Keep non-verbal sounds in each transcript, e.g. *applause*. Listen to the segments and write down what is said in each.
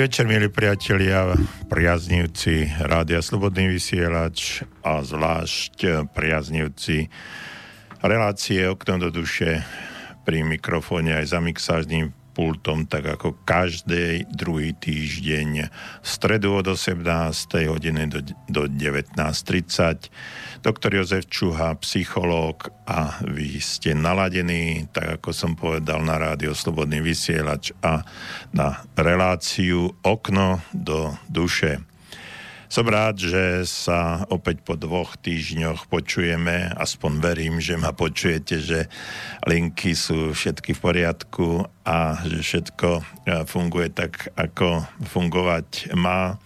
Dobrý večer, milí priatelia, priaznivci Rádia Slobodný vysielač a zvlášť priaznivci relácie Okno do duše pri mikrofóne aj za mixážnym pultom, tak ako každý druhý týždeň v stredu od 18. hodiny do, do 19.30. Doktor Jozef Čuha, psychológ a vy ste naladení, tak ako som povedal, na rádio Slobodný vysielač a na reláciu Okno do duše. Som rád, že sa opäť po dvoch týždňoch počujeme, aspoň verím, že ma počujete, že linky sú všetky v poriadku a že všetko e, funguje tak, ako fungovať má.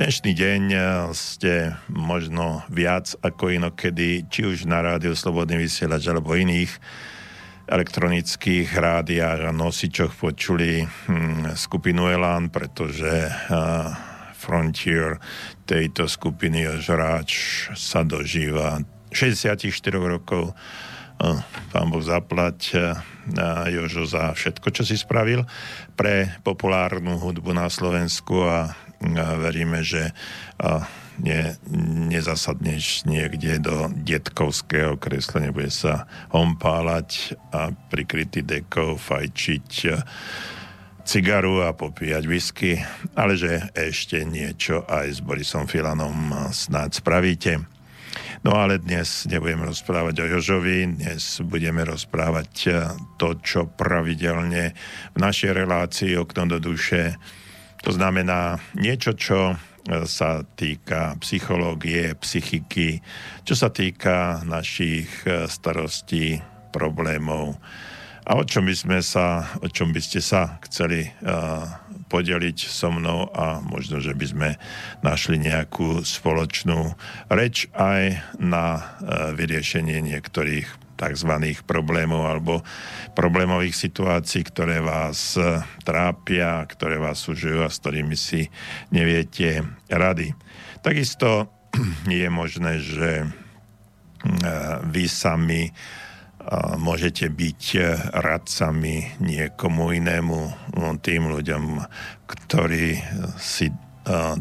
Dnešný deň e, ste možno viac ako inokedy, či už na rádiu Slobodný vysielač alebo iných elektronických rádiách a nosičoch počuli hm, skupinu Elan, pretože uh, Frontier tejto skupiny Žráč sa dožíva 64 rokov. Pán Boh zaplať Jožo za všetko, čo si spravil pre populárnu hudbu na Slovensku a veríme, že ne, nezasadneš niekde do detkovského kresla, nebude sa hompálať a prikrytý dekou fajčiť cigaru a popíjať whisky, ale že ešte niečo aj s Borisom Filanom snáď spravíte. No ale dnes nebudeme rozprávať o Jožovi, dnes budeme rozprávať eh, to, čo pravidelne v našej relácii Okno do duše, to znamená niečo, čo eh, sa týka psychológie, psychiky, čo sa týka našich eh, starostí, problémov, a o čom by sme sa, o čom by ste sa chceli uh, podeliť so mnou a možno, že by sme našli nejakú spoločnú reč aj na uh, vyriešenie niektorých tzv. problémov alebo problémových situácií, ktoré vás uh, trápia, ktoré vás sužujú a s ktorými si neviete rady. Takisto *clears throat* je možné, že vy sami môžete byť e, radcami niekomu inému, no, tým ľuďom, ktorí si e,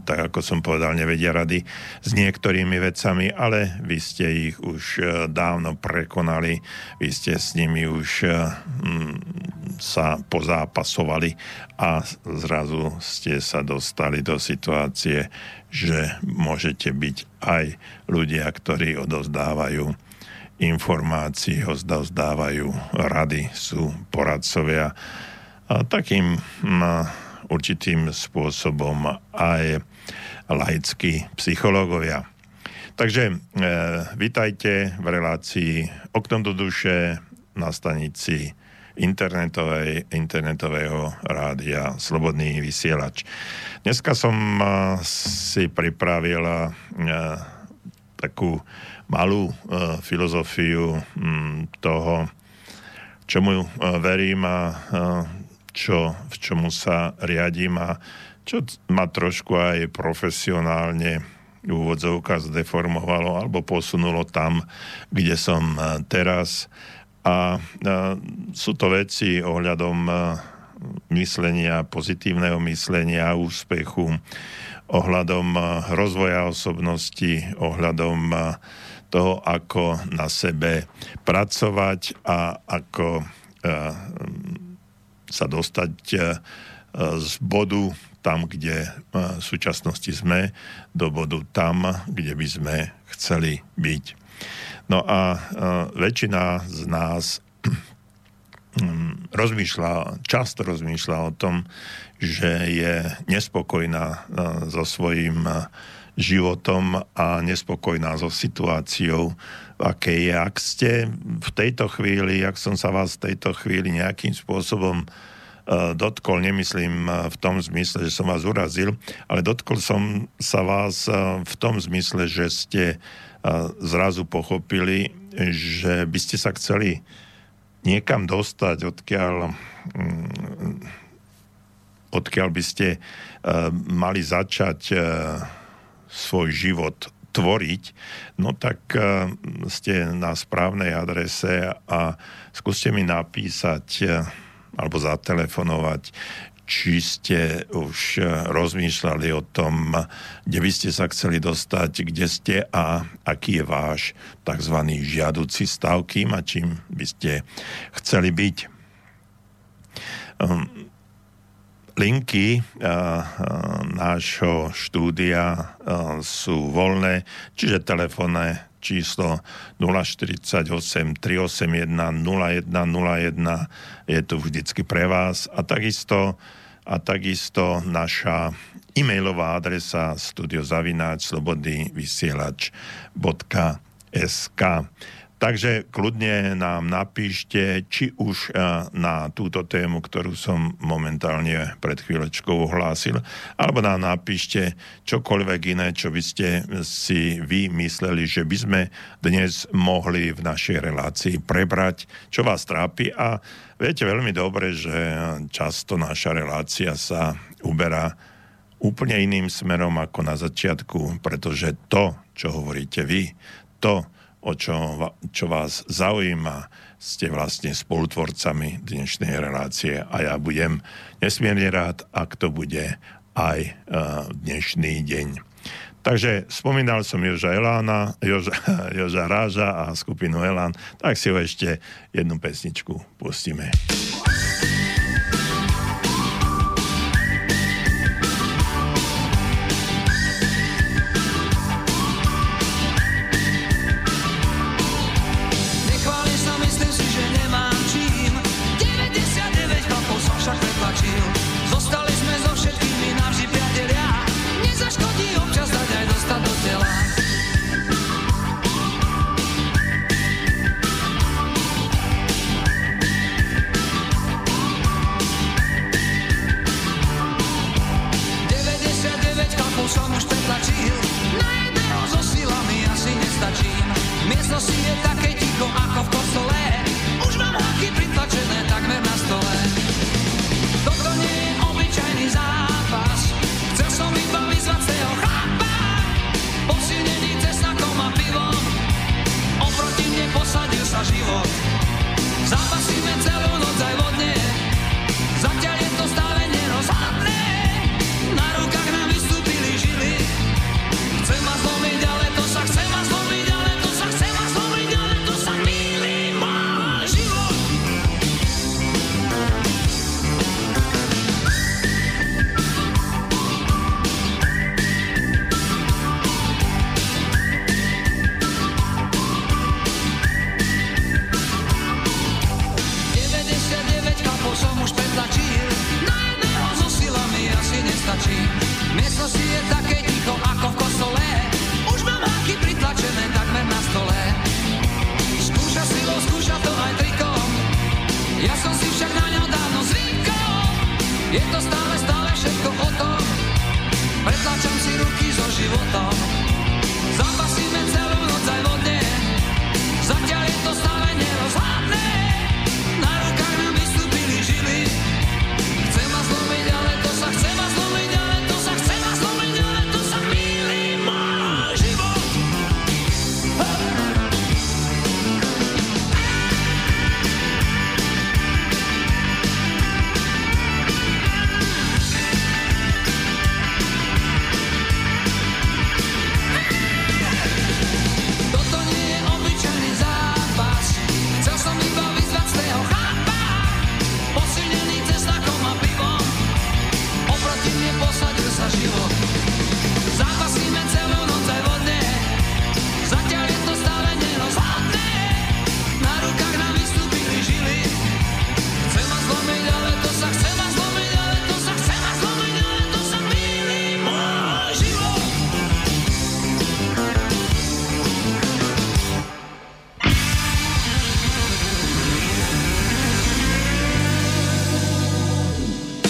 tak ako som povedal, nevedia rady s niektorými vecami, ale vy ste ich už e, dávno prekonali, vy ste s nimi už sa pozápasovali a zrazu ste sa dostali do situácie, že môžete byť aj ľudia, ktorí odozdávajú informácií zdávajú rady, sú poradcovia. A takým určitým spôsobom aj laickí psychológovia. Takže e, vitajte v relácii Okno do duše na stanici internetovej, internetového rádia Slobodný vysielač. Dneska som si pripravil e, takú malú uh, filozofiu um, toho, čomu uh, verím a uh, čo, v čomu sa riadím a čo ma trošku aj profesionálne v úvodzovkách zdeformovalo alebo posunulo tam, kde som teraz. A sú to veci ohľadom myslenia, pozitívneho myslenia, úspechu, ohľadom rozvoja osobnosti, ohľadom toho, ako na sebe pracovať a ako uh, sa dostať uh, z bodu tam, kde uh, v súčasnosti sme, do bodu tam, kde by sme chceli byť. No a väčšina z nás rozmýšľa, často rozmýšľa o tom, že je nespokojná so svojím životom a nespokojná so situáciou, aké je. Ak ste v tejto chvíli, ak som sa vás v tejto chvíli nejakým spôsobom uh, dotkol, nemyslím uh, v tom zmysle, že som vás urazil, ale dotkol som sa vás uh, v tom zmysle, že ste zrazu pochopili, že by ste sa chceli niekam dostať, odkiaľ, um, odkiaľ by ste mali začať svoj život tvoriť, no tak uh, ste na správnej adrese a skúste mi napísať uh, alebo zatelefonovať, či ste už rozmýšľali o tom, kde by ste sa chceli dostať, kde ste a aký je váš tzv. žiaduci stav, kým a čím by ste chceli byť. Linky nášho štúdia sú voľné, čiže telefónne číslo 048 381 0101 je tu vždycky pre vás. A takisto, a takisto naša e-mailová adresa studiozavináč slobodný vysielač.sk Takže kľudne nám napíšte, či už eh, na túto tému, ktorú som momentálne pred chvíľočkou ohlásil, alebo nám napíšte čokoľvek iné, čo by ste si vy mysleli, že by sme dnes mohli v našej relácii prebrať, čo vás trápi. A viete veľmi dobre, že často naša relácia sa uberá úplne iným smerom ako na začiatku, pretože to, čo hovoríte vy, to, o čo, čo vás zaujíma, ste vlastne spolutvorcami dnešnej relácie a ja budem nesmierne rád, ak to bude aj uh, dnešný deň. Takže spomínal som Joža Elána, Joža, *laughs* Joža Ráža a skupinu Elán, tak si ho ešte jednu pesničku pustíme.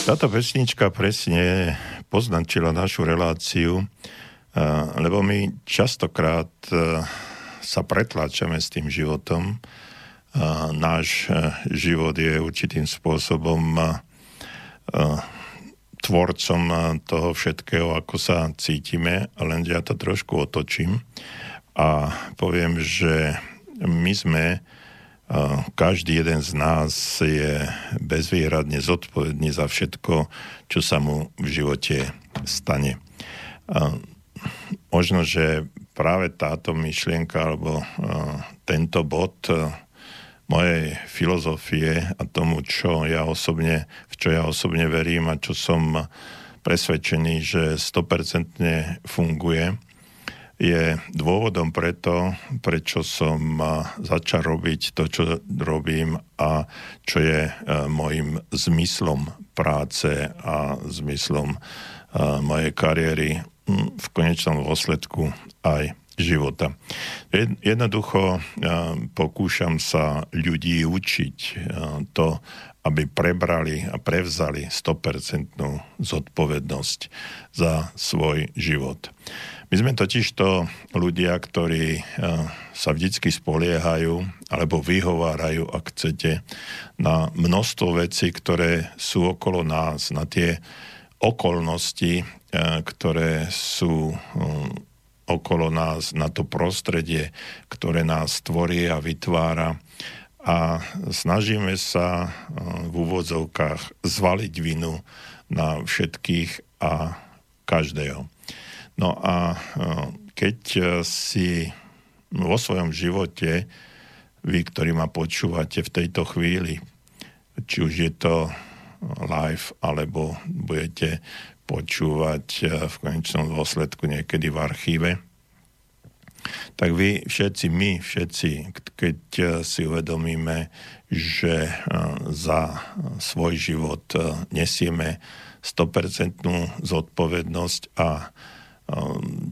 Táto pesnička presne poznačila našu reláciu, lebo my častokrát sa pretláčame s tým životom. Náš život je určitým spôsobom tvorcom toho všetkého, ako sa cítime, len ja to trošku otočím a poviem, že my sme každý jeden z nás je bezvýhradne zodpovedný za všetko, čo sa mu v živote stane. Možno, že práve táto myšlienka alebo tento bod mojej filozofie a tomu, čo ja osobne, v čo ja osobne verím a čo som presvedčený, že 100% funguje, je dôvodom preto, prečo som začal robiť to, čo robím a čo je môjim zmyslom práce a zmyslom mojej kariéry v konečnom dôsledku aj života. Jednoducho pokúšam sa ľudí učiť to, aby prebrali a prevzali 100% zodpovednosť za svoj život. My sme totiž to ľudia, ktorí sa vždycky spoliehajú alebo vyhovárajú, ak chcete, na množstvo vecí, ktoré sú okolo nás, na tie okolnosti, ktoré sú okolo nás, na to prostredie, ktoré nás tvorí a vytvára. A snažíme sa v úvodzovkách zvaliť vinu na všetkých a každého. No a eh, keď eh, si vo svojom živote, vy, ktorí ma počúvate v tejto chvíli, či už je to live, alebo budete počúvať eh, v konečnom dôsledku niekedy v archíve, tak vy všetci, my všetci, keď si uvedomíme, že za svoj život nesieme 100% zodpovednosť a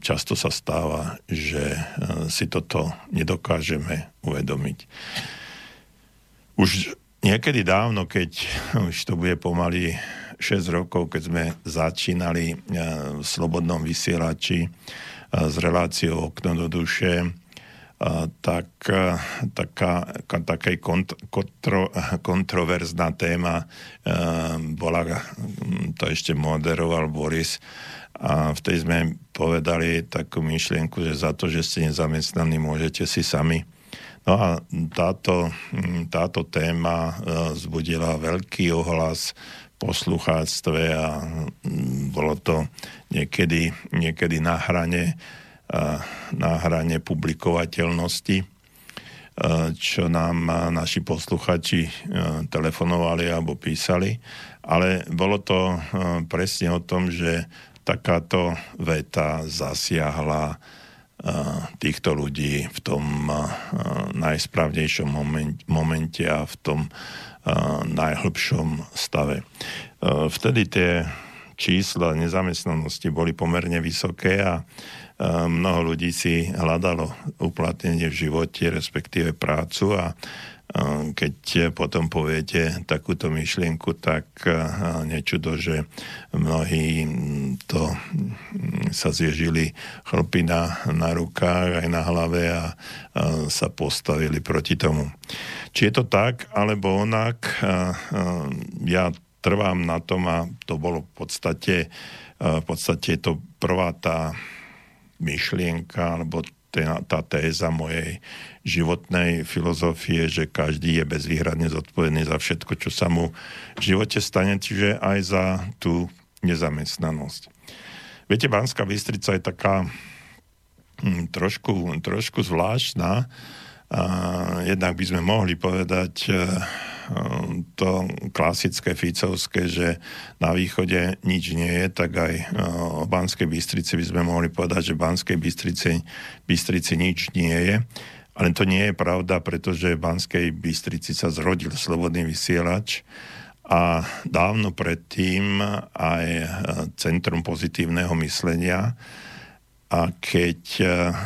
často sa stáva, že si toto nedokážeme uvedomiť. Už niekedy dávno, keď už to bude pomaly 6 rokov, keď sme začínali eh, v Slobodnom vysielači eh, s reláciou Okno do duše, eh, tak taká, taká kontro, *laughs* kontroverzná téma bola, hm, to ešte moderoval Boris, a v tej sme povedali takú myšlienku, že za to, že ste nezamestnaní, môžete si sami. No a táto, hm, táto téma zbudila veľký ohlas poslucháctve a mm, bolo to niekedy, niekedy na hrane, na hrane publikovateľnosti, čo nám naši posluchači telefonovali alebo písali. Ale bolo to presne o tom, že takáto veta zasiahla týchto ľudí v tom najsprávnejšom momente a v tom najhlbšom stave. Vtedy tie čísla nezamestnanosti boli pomerne vysoké a mnoho ľudí si hľadalo uplatnenie v živote, respektíve prácu a keď potom poviete takúto myšlienku, tak nečudo, že mnohí to sa zježili chlpy na, na rukách aj na hlave a sa postavili proti tomu. Či je to tak, alebo onak, ja trvám na tom a to bolo v podstate, v podstate to prvá tá myšlienka, alebo tá téza mojej životnej filozofie, že každý je bezvýhradne zodpovedný za všetko, čo sa mu v živote stane, čiže aj za tú nezamestnanosť. Viete, Banská Bystrica je taká hm, trošku, trošku zvláštna. A jednak by sme mohli povedať, to klasické Ficovské, že na východe nič nie je, tak aj o Banskej Bystrici by sme mohli povedať, že v Banskej Bystrici, Bystrici nič nie je. Ale to nie je pravda, pretože v Banskej Bystrici sa zrodil slobodný vysielač a dávno predtým aj e, Centrum pozitívneho myslenia. A keď e,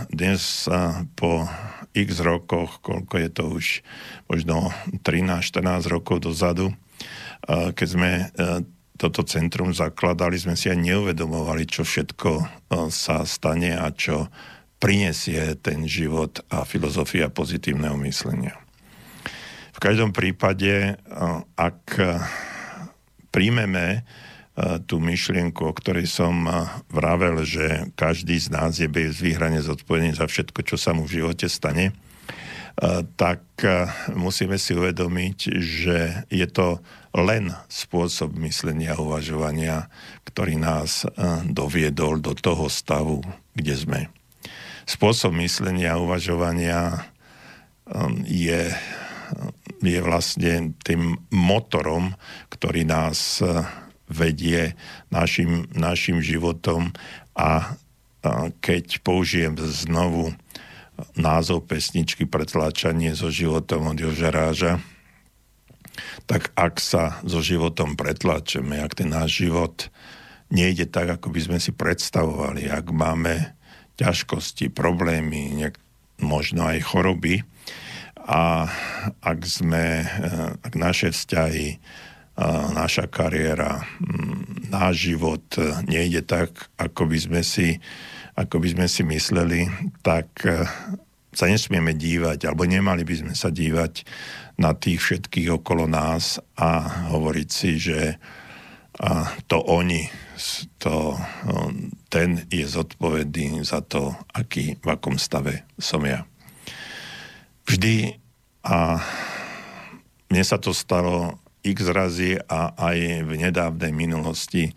dnes e, po x rokoch, koľko je to už, možno 13-14 rokov dozadu, keď sme toto centrum zakladali, sme si aj neuvedomovali, čo všetko sa stane a čo prinesie ten život a filozofia pozitívneho myslenia. V každom prípade, ak príjmeme tú myšlienku, o ktorej som vravel, že každý z nás je bezvýhrane zodpovedný za všetko, čo sa mu v živote stane, tak musíme si uvedomiť, že je to len spôsob myslenia a uvažovania, ktorý nás doviedol do toho stavu, kde sme. Spôsob myslenia a uvažovania je, je vlastne tým motorom, ktorý nás vedie našim, našim životom. A keď použijem znovu názov pesničky Pretláčanie so životom od Joža Ráža, tak ak sa so životom pretláčame, ak ten náš život nejde tak, ako by sme si predstavovali, ak máme ťažkosti, problémy, možno aj choroby a ak sme, ak naše vzťahy naša kariéra, mm, náš život e, nejde tak, ako by sme si, ako by sme si mysleli, tak sa nesmieme dívať, alebo nemali by sme sa dívať na tých všetkých okolo nás a hovoriť si, že to oni, to, ten je zodpovedný za to, aký, v akom stave som ja. Vždy a mne sa to stalo x razy a aj v nedávnej minulosti,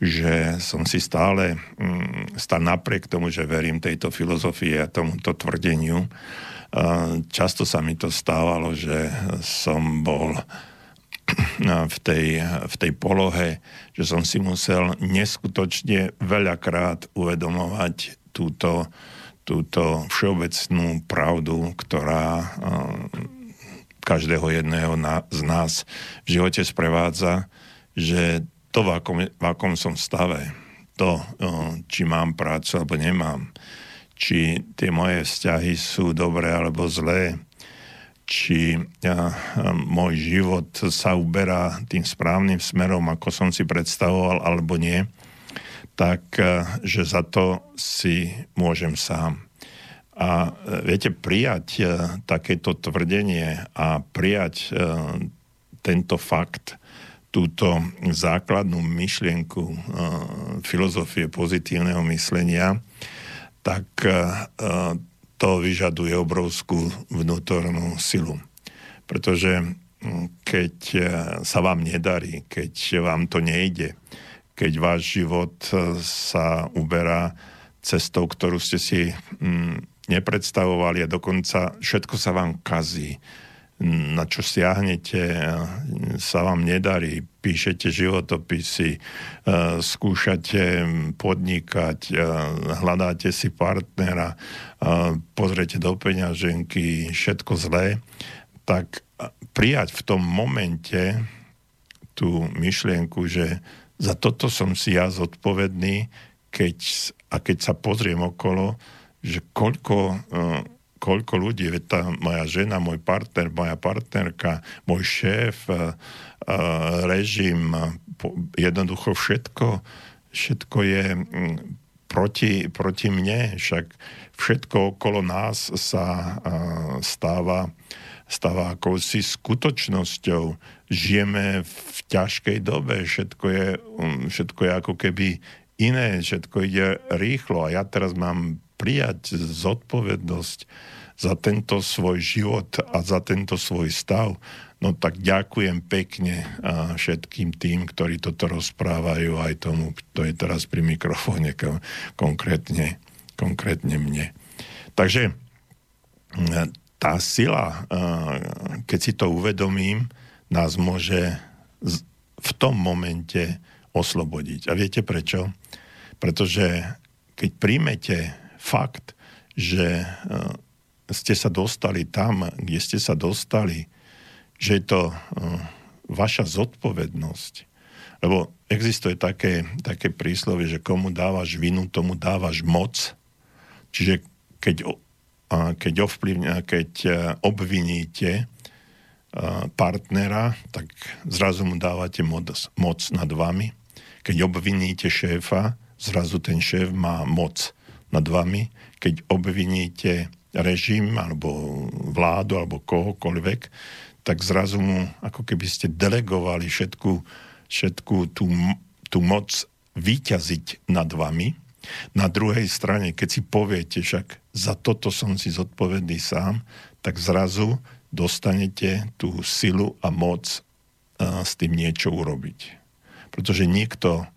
že som si stále, mm, stále napriek tomu, že verím tejto filozofii a tomuto tvrdeniu, často sa mi to stávalo, že som bol v tej, v tej polohe, že som si musel neskutočne veľakrát uvedomovať túto, túto všeobecnú pravdu, ktorá každého jedného z nás v živote sprevádza, že to, v akom, v akom som stave, to, či mám prácu alebo nemám, či tie moje vzťahy sú dobré alebo zlé, či ja, môj život sa uberá tým správnym smerom, ako som si predstavoval, alebo nie, tak že za to si môžem sám. A e, viete, prijať e, takéto tvrdenie a prijať tento fakt, túto základnú myšlienku filozofie pozitívneho myslenia, tak to vyžaduje obrovskú vnútornú silu. Pretože keď sa vám nedarí, keď vám to nejde, keď váš život sa uberá cestou, ktorú ste si nepredstavovali a dokonca všetko sa vám kazí. Na čo stiahnete, sa vám nedarí, píšete životopisy, e, skúšate podnikať, e, hľadáte si partnera, e, pozrete do peňaženky, všetko zlé, tak prijať v tom momente tú myšlienku, že za toto som si ja zodpovedný, keď, a keď sa pozriem okolo, že koľko, uh, koľko ľudí, veď tá moja žena, môj partner, moja partnerka, môj šéf, uh, uh, režim, jednoducho všetko, všetko je proti, proti mne, však všetko okolo nás sa stáva, stáva akousi skutočnosťou. Žijeme v ťažkej dobe, všetko je, um, všetko je ako keby iné, všetko ide rýchlo. A ja teraz mám prijať zodpovednosť za tento svoj život a za tento svoj stav, no tak ďakujem pekne všetkým tým, ktorí toto rozprávajú, aj tomu, to je teraz pri mikrofóne konkrétne, konkrétne mne. Takže tá sila, keď si to uvedomím, nás môže v tom momente oslobodiť. A viete prečo? Pretože keď príjmete fakt, že e, ste sa dostali tam, kde ste sa dostali, že je to e, vaša zodpovednosť. Lebo existuje také, také príslovie, že komu dávaš vinu, tomu dávaš moc. Čiže keď, keď, ovplyvňa, keď e, obviníte partnera, tak zrazu mu dávate moc, nad vami. Keď obviníte šéfa, zrazu ten šéf má moc nad vami, keď obviníte režim alebo vládu alebo kohokoľvek, tak zrazu mu ako keby ste delegovali všetku, všetku tú, tú moc vyťaziť nad vami. Na druhej strane, keď si poviete, však za toto som si zodpovedný sám, tak zrazu dostanete tú silu a moc uh, s tým niečo urobiť. Pretože nikto,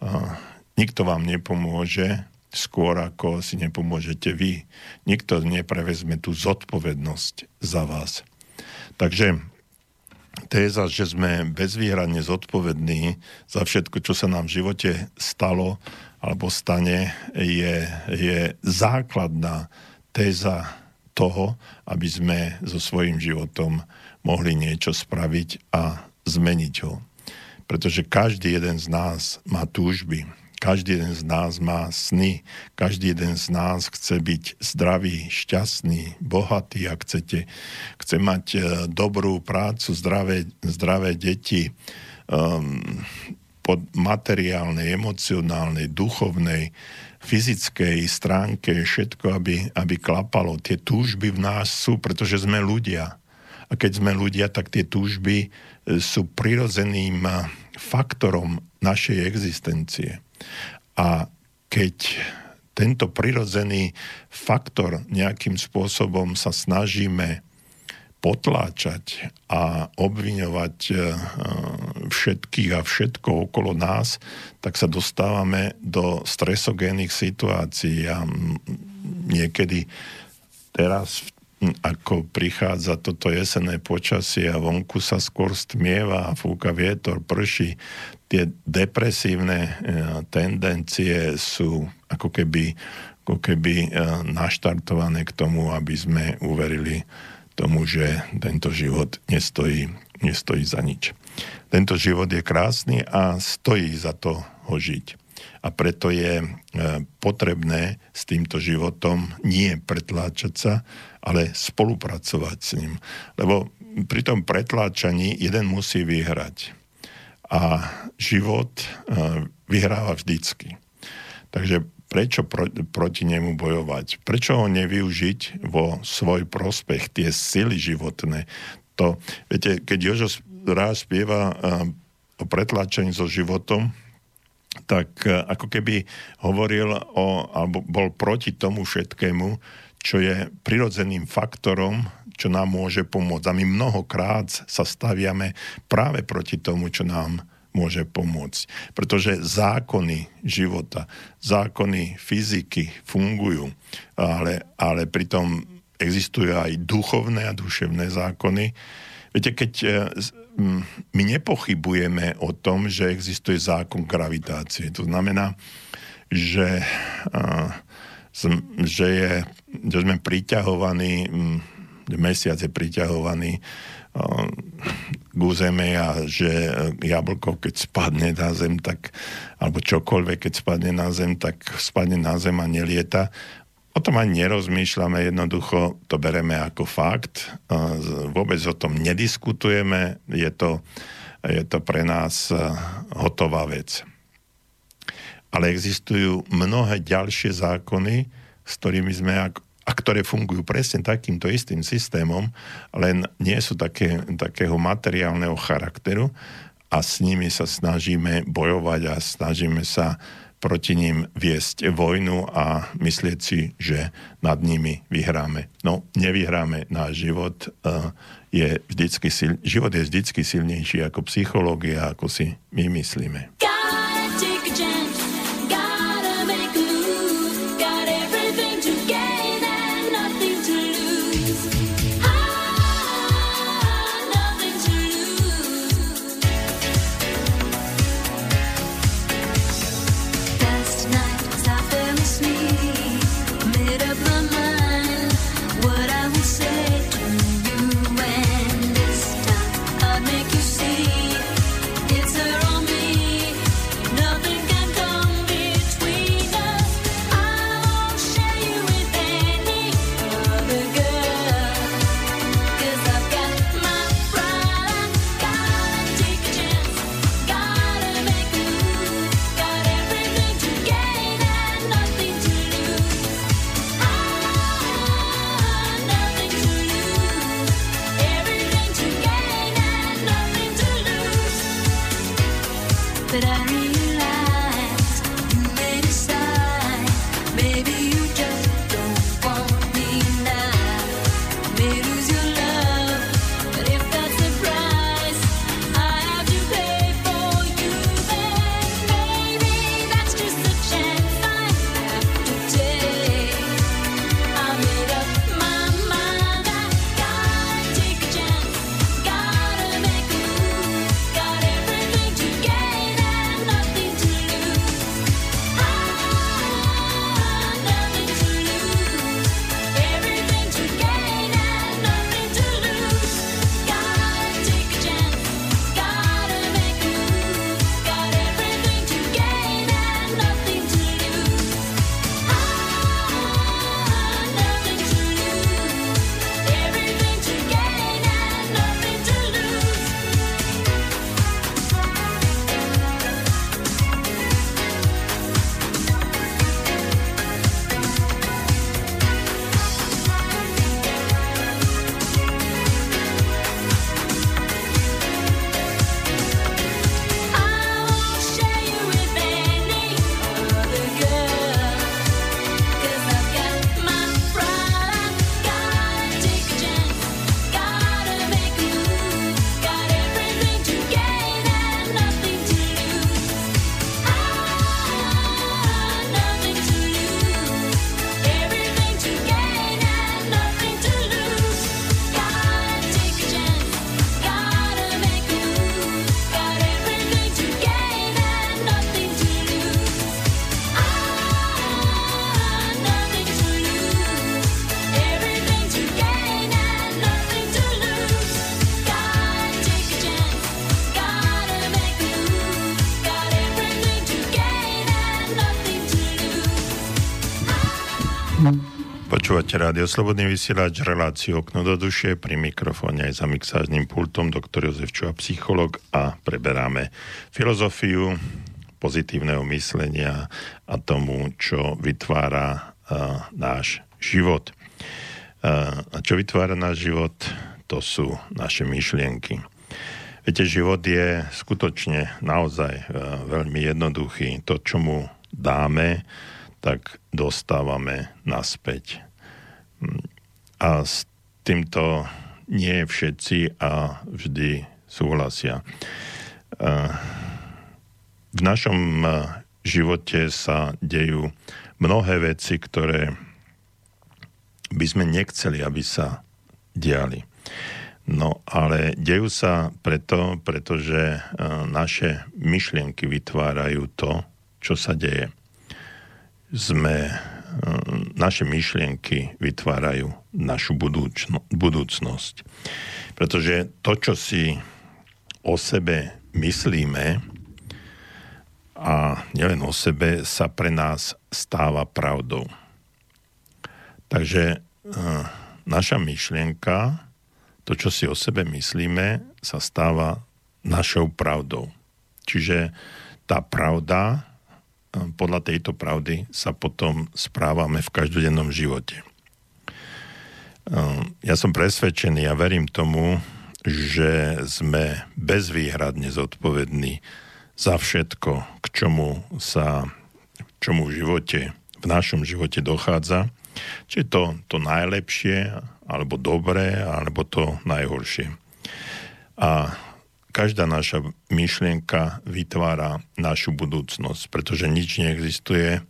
uh, nikto vám nepomôže skôr, ako si nepomôžete vy. Nikto neprevezme tú zodpovednosť za vás. Takže téza, že sme bezvýhradne zodpovední za všetko, čo sa nám v živote stalo alebo stane, je, je základná téza toho, aby sme so svojím životom mohli niečo spraviť a zmeniť ho. Pretože každý jeden z nás má túžby, každý jeden z nás má sny, každý jeden z nás chce byť zdravý, šťastný, bohatý, ak chcete. Chce mať e, dobrú prácu, zdravé, zdravé deti, um, pod materiálnej, emocionálnej, duchovnej, fyzickej stránke všetko, aby, aby klapalo. Tie túžby v nás sú, pretože sme ľudia. A keď sme ľudia, tak tie túžby e, sú prirodzeným e, faktorom našej existencie. A keď tento prirodzený faktor nejakým spôsobom sa snažíme potláčať a obviňovať e, všetkých a všetko okolo nás, tak sa dostávame do stresogénnych situácií. A niekedy teraz ako prichádza toto jesenné počasie a vonku sa skôr stmieva, fúka vietor, prší, tie depresívne e, tendencie sú ako keby, ako keby e, naštartované k tomu, aby sme uverili tomu, že tento život nestojí, nestojí za nič. Tento život je krásny a stojí za to ho žiť. A preto je e, potrebné s týmto životom nie pretláčať sa, ale spolupracovať s ním. Lebo pri tom pretláčaní jeden musí vyhrať. A život e, vyhráva vždycky. Takže prečo pro, proti nemu bojovať? Prečo ho nevyužiť vo svoj prospech, tie sily životné? To, viete, keď Jožo raz spieva e, o pretláčaní so životom, tak e, ako keby hovoril o, alebo bol proti tomu všetkému, čo je prirodzeným faktorom, čo nám môže pomôcť. A my mnohokrát sa staviame práve proti tomu, čo nám môže pomôcť. Pretože zákony života, zákony fyziky fungujú, ale, ale pritom existujú aj duchovné a duševné zákony. Viete, keď e, my nepochybujeme o tom, že existuje zákon gravitácie. To znamená, že že, je, že sme priťahovaní, mesiac je priťahovaný k územe a že jablko, keď spadne na zem, tak, alebo čokoľvek, keď spadne na zem, tak spadne na zem a nelieta. O tom ani nerozmýšľame, jednoducho to bereme ako fakt. Vôbec o tom nediskutujeme, je to, je to pre nás hotová vec ale existujú mnohé ďalšie zákony, s ktorými sme, a ktoré fungujú presne takýmto istým systémom, len nie sú také, takého materiálneho charakteru a s nimi sa snažíme bojovať a snažíme sa proti ním viesť vojnu a myslieť si, že nad nimi vyhráme. No, nevyhráme. Náš život uh, je vždycky život je vždycky silnejší ako psychológia, ako si my myslíme. Rádio Slobodný vysielač, reláciu Okno do duše, pri mikrofóne aj za mixážnym pultom doktor Jozef Čuha, psycholog a preberáme filozofiu pozitívneho myslenia a tomu, čo vytvára uh, náš život. Uh, a čo vytvára náš život, to sú naše myšlienky. Viete, život je skutočne naozaj uh, veľmi jednoduchý. To, čo mu dáme, tak dostávame naspäť. A s týmto nie všetci a vždy súhlasia. V našom živote sa dejú mnohé veci, ktoré by sme nechceli, aby sa diali. No ale dejú sa preto, pretože naše myšlienky vytvárajú to, čo sa deje sme, e, naše myšlienky vytvárajú našu budúčno, budúcnosť. Pretože to, čo si o sebe myslíme, a nielen o sebe, sa pre nás stáva pravdou. Takže e, naša myšlienka, to, čo si o sebe myslíme, sa stáva našou pravdou. Čiže tá pravda podľa tejto pravdy sa potom správame v každodennom živote. Ja som presvedčený a verím tomu, že sme bezvýhradne zodpovední za všetko, k čomu sa čomu v živote, v našom živote dochádza. Či je to to najlepšie, alebo dobré, alebo to najhoršie. A každá naša myšlienka vytvára našu budúcnosť, pretože nič neexistuje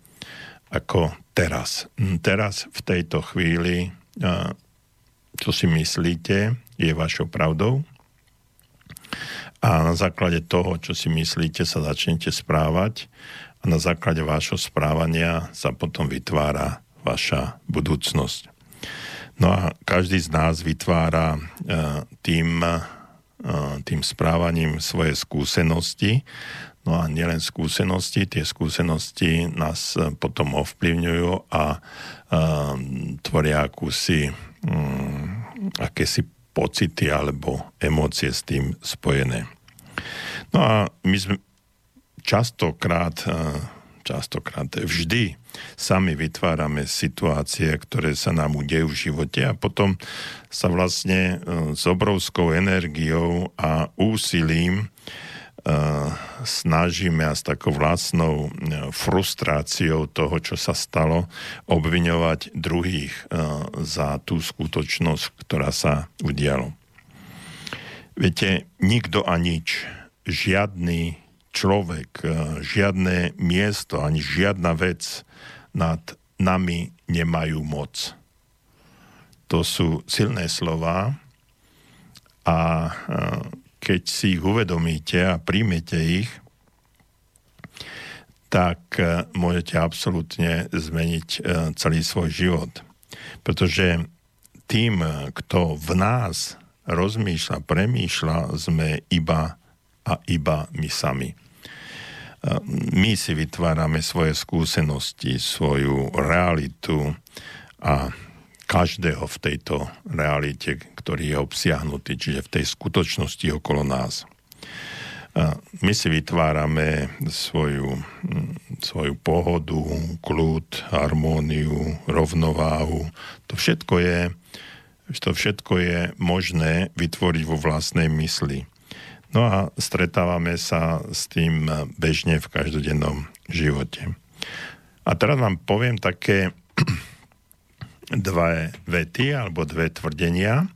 ako teraz. Teraz v tejto chvíli, čo si myslíte, je vašou pravdou a na základe toho, čo si myslíte, sa začnete správať a na základe vášho správania sa potom vytvára vaša budúcnosť. No a každý z nás vytvára tým tým správaním svoje skúsenosti. No a nielen skúsenosti, tie skúsenosti nás e, potom ovplyvňujú a, a tvoria akúsi um, akési pocity alebo emócie s tým spojené. No a my sme častokrát, e, častokrát vždy sami vytvárame situácie, ktoré sa nám udejú v živote a potom sa vlastne e, s obrovskou energiou a úsilím e, snažíme a s takou vlastnou e, frustráciou toho, čo sa stalo, obviňovať druhých za tú skutočnosť, ktorá sa udialo. Viete, nikto a nič, žiadny človek, žiadne miesto, ani žiadna vec nad nami nemajú moc. To sú silné slova a keď si ich uvedomíte a príjmete ich, tak e, môžete absolútne zmeniť e, celý svoj život. Pretože tým, kto v nás rozmýšľa, premýšľa, sme iba a iba my sami my si vytvárame svoje skúsenosti, svoju realitu a každého v tejto realite, ktorý je obsiahnutý, čiže v tej skutočnosti okolo nás. My si vytvárame svoju, svoju pohodu, kľud, harmóniu, rovnováhu. To všetko je, to všetko je možné vytvoriť vo vlastnej mysli. No a stretávame sa s tým bežne v každodennom živote. A teraz vám poviem také *clears throat* dve vety alebo dve tvrdenia,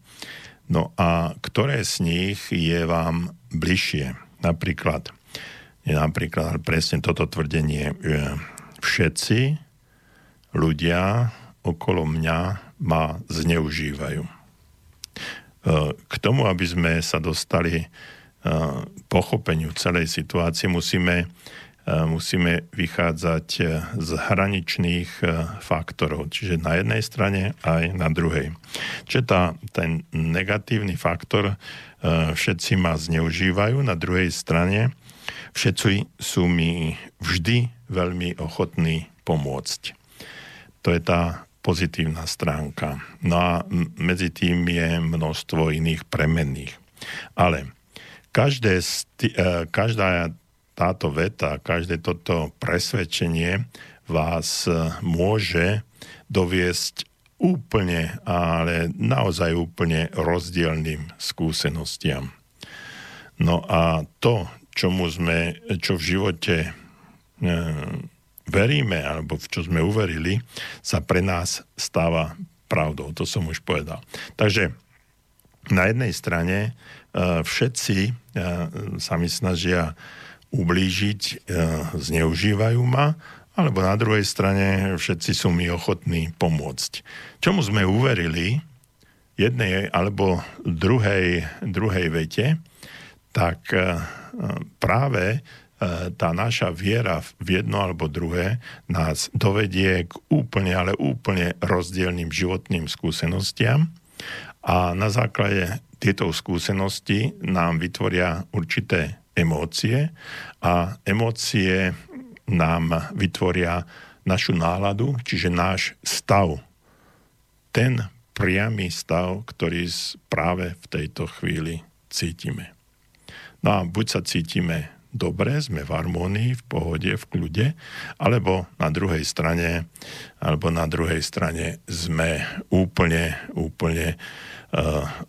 no a ktoré z nich je vám bližšie. Napríklad, nie napríklad, presne toto tvrdenie, že všetci ľudia okolo mňa ma zneužívajú. E, k tomu, aby sme sa dostali pochopeniu celej situácie musíme, musíme vychádzať e, z hraničných e, faktorov, čiže na jednej strane aj na druhej. Čiže tá, ten negatívny faktor, e, všetci ma zneužívajú, na druhej strane všetci sú mi vždy veľmi ochotní pomôcť. To je tá, pozitívna stránka. No a medzi tým je množstvo iných premenných. Ale každé, e, každá táto veta, každé toto presvedčenie vás e, môže doviesť úplne, ale naozaj úplne rozdielným skúsenostiam. No a to, čomu sme, čo v živote e, veríme, alebo v čo sme uverili, sa pre nás stáva pravdou. To som už povedal. Takže na jednej strane všetci e, sa mi snažia ublížiť, e, zneužívajú ma, alebo na druhej strane všetci sú mi ochotní pomôcť. Čomu sme uverili, jednej alebo druhej, druhej vete, tak práve E, tá naša viera v jedno alebo druhé nás dovedie k úplne, ale úplne rozdielným životným skúsenostiam a na základe tieto skúsenosti nám vytvoria určité emócie a emócie nám vytvoria našu náladu, čiže náš stav. Ten priamy stav, ktorý práve v tejto chvíli cítime. No a buď sa cítime dobre, sme v harmonii, v pohode, v kľude, alebo na druhej strane, alebo na druhej strane sme úplne, úplne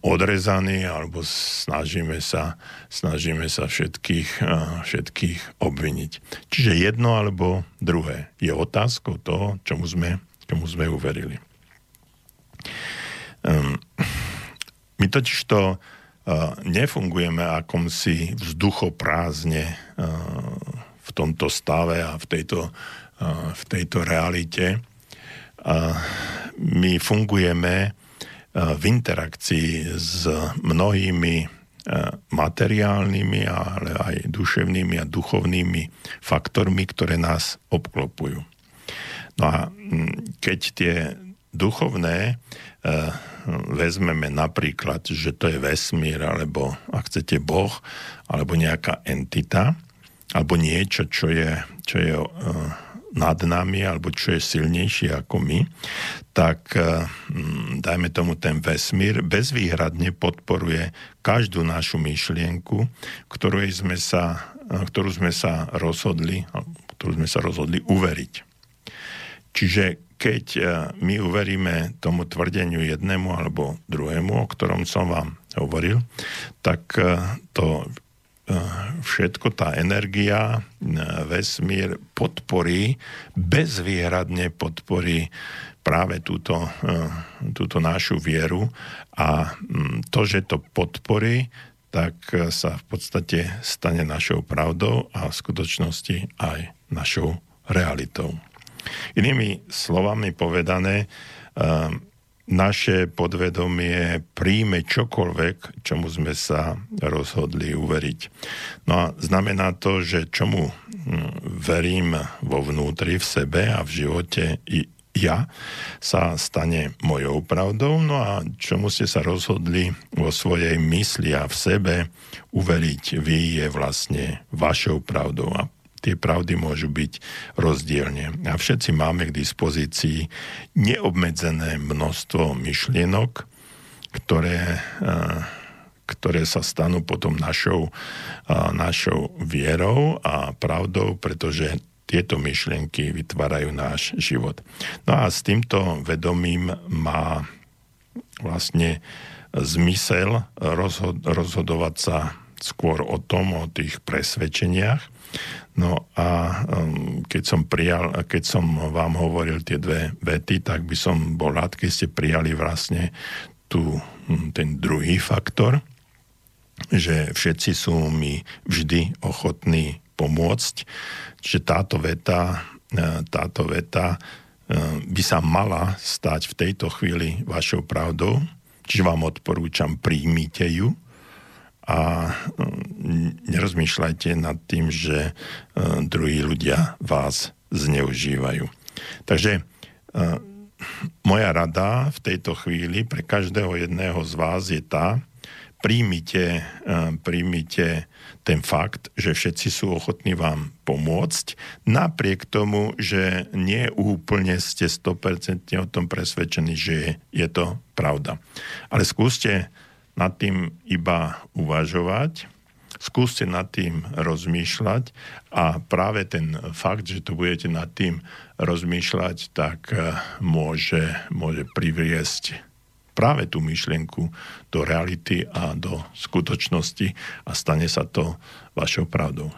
odrezaní, alebo snažíme sa, snažíme sa všetkých, uh, všetkých obviniť. Čiže jedno alebo druhé je otázkou toho, čomu sme, čomu sme uverili. Um, my totiž to nefungujeme akomsi vzduchoprázdne v tomto stave a v tejto, v tejto realite. My fungujeme v interakcii s mnohými materiálnymi, ale aj duševnými a duchovnými faktormi, ktoré nás obklopujú. No a keď tie duchovné vezmeme napríklad, že to je vesmír, alebo ak chcete Boh, alebo nejaká entita, alebo niečo, čo je, čo je nad nami, alebo čo je silnejšie ako my, tak uh, dajme tomu ten vesmír bezvýhradne podporuje každú našu myšlienku, ktorú sme sa, uh, ktorú sme sa rozhodli, ktorú sme sa rozhodli uveriť. Čiže keď e, my uveríme tomu tvrdeniu jednému alebo druhému, o ktorom som vám hovoril, tak to všetko, tá energia, vesmír podporí, bezvýhradne podporí práve túto, túto našu vieru a to, že to podporí, tak sa v podstate stane našou pravdou a v skutočnosti aj našou realitou. Inými slovami povedané, naše podvedomie príjme čokoľvek, čomu sme sa rozhodli uveriť. No a znamená to, že čomu hm, verím vo vnútri, v sebe a v živote i ja, sa stane mojou pravdou, no a čomu ste sa rozhodli vo svojej mysli a v sebe uveriť vy je vlastne vašou pravdou. A tie pravdy môžu byť rozdielne. A všetci máme k dispozícii neobmedzené množstvo myšlienok, ktoré, ktoré sa stanú potom našou, našou vierou a pravdou, pretože tieto myšlienky vytvárajú náš život. No a s týmto vedomím má vlastne zmysel rozhod- rozhodovať sa skôr o tom, o tých presvedčeniach, No a um, keď som, prijal, keď som vám hovoril tie dve vety, tak by som bol rád, keď ste prijali vlastne tu, hm, ten druhý faktor, že všetci sú mi vždy ochotní pomôcť. Čiže táto veta, e, táto veta e, by sa mala stať v tejto chvíli vašou pravdou. Čiže vám odporúčam, príjmite ju a mm, nerozmýšľajte nad tým, že e, druhí ľudia vás zneužívajú. Takže e, moja rada v tejto chvíli pre každého jedného z vás je tá, príjmite, príjmite ten fakt, že všetci sú ochotní vám pomôcť, napriek tomu, že nie úplne ste 100% o tom presvedčení, že je to pravda. Ale skúste nad tým iba uvažovať, skúste nad tým rozmýšľať a práve ten fakt, že to budete nad tým rozmýšľať, tak eh, môže, môže priviesť práve tú myšlienku do reality a do skutočnosti a stane sa to vašou pravdou.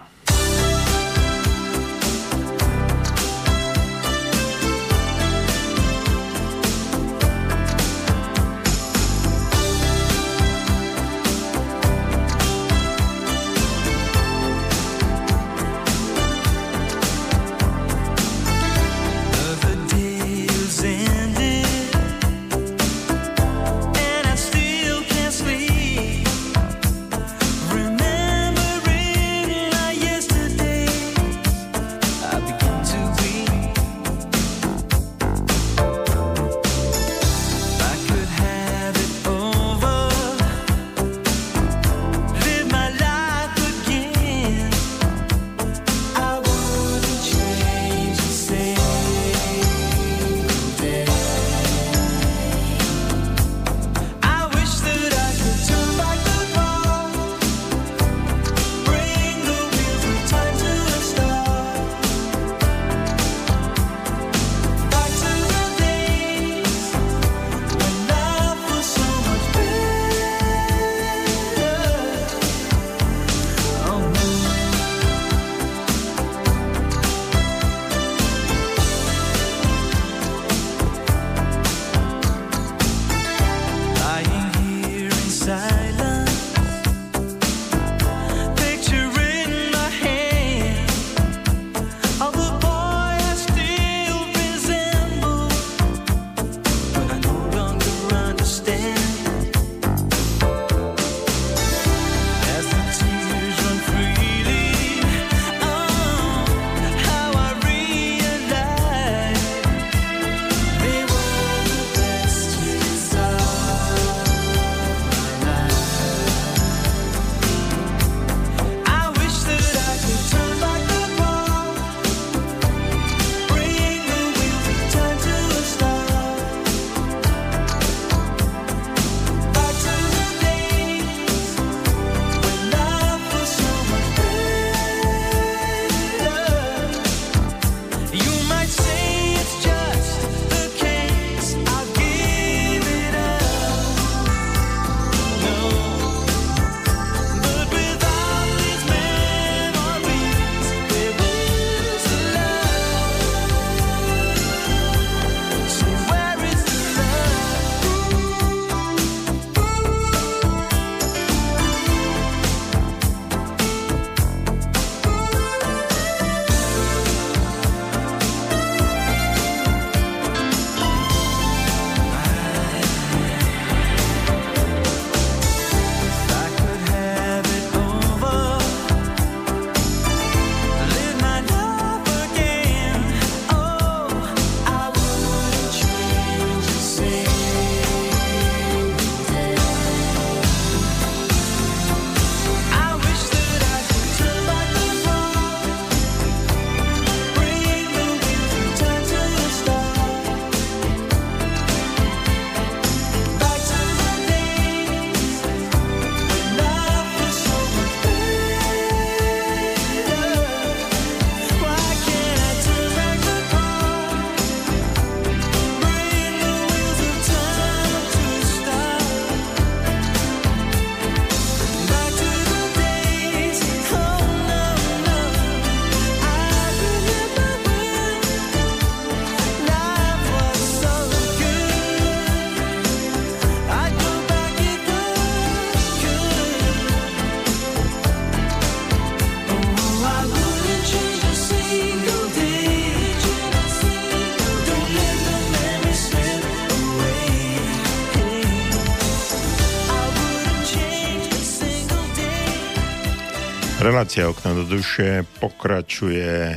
Relácia okna do duše pokračuje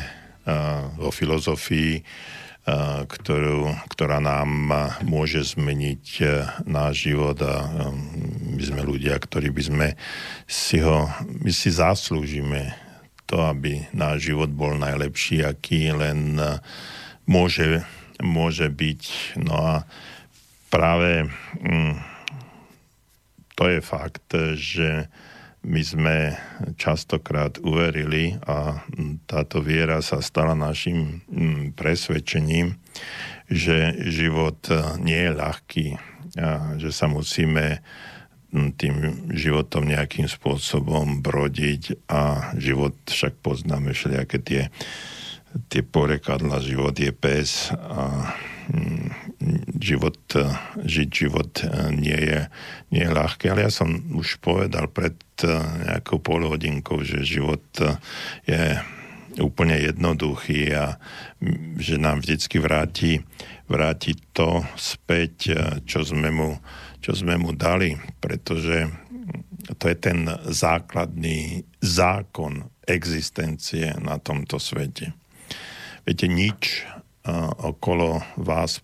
vo filozofii, ktorú, ktorá nám môže zmeniť náš život a my sme ľudia, ktorí by sme si ho, my si zaslúžime to, aby náš život bol najlepší, aký len môže, môže byť. No a práve mm, to je fakt, že my sme častokrát uverili a táto viera sa stala našim mm, presvedčením, že život nie je ľahký, a že sa musíme mm, tým životom nejakým spôsobom brodiť a život však poznáme všelijaké tie, tie porekadla, život je pes a život, žiť život nie je, nie je ľahké, ale ja som už povedal pred eh, nejakou polhodinkou, že život je úplne jednoduchý a že nám vždycky vráti, vráti to späť, čo sme, mu, čo sme mu dali, pretože to je ten základný zákon existencie na tomto svete. Viete, nič okolo vás,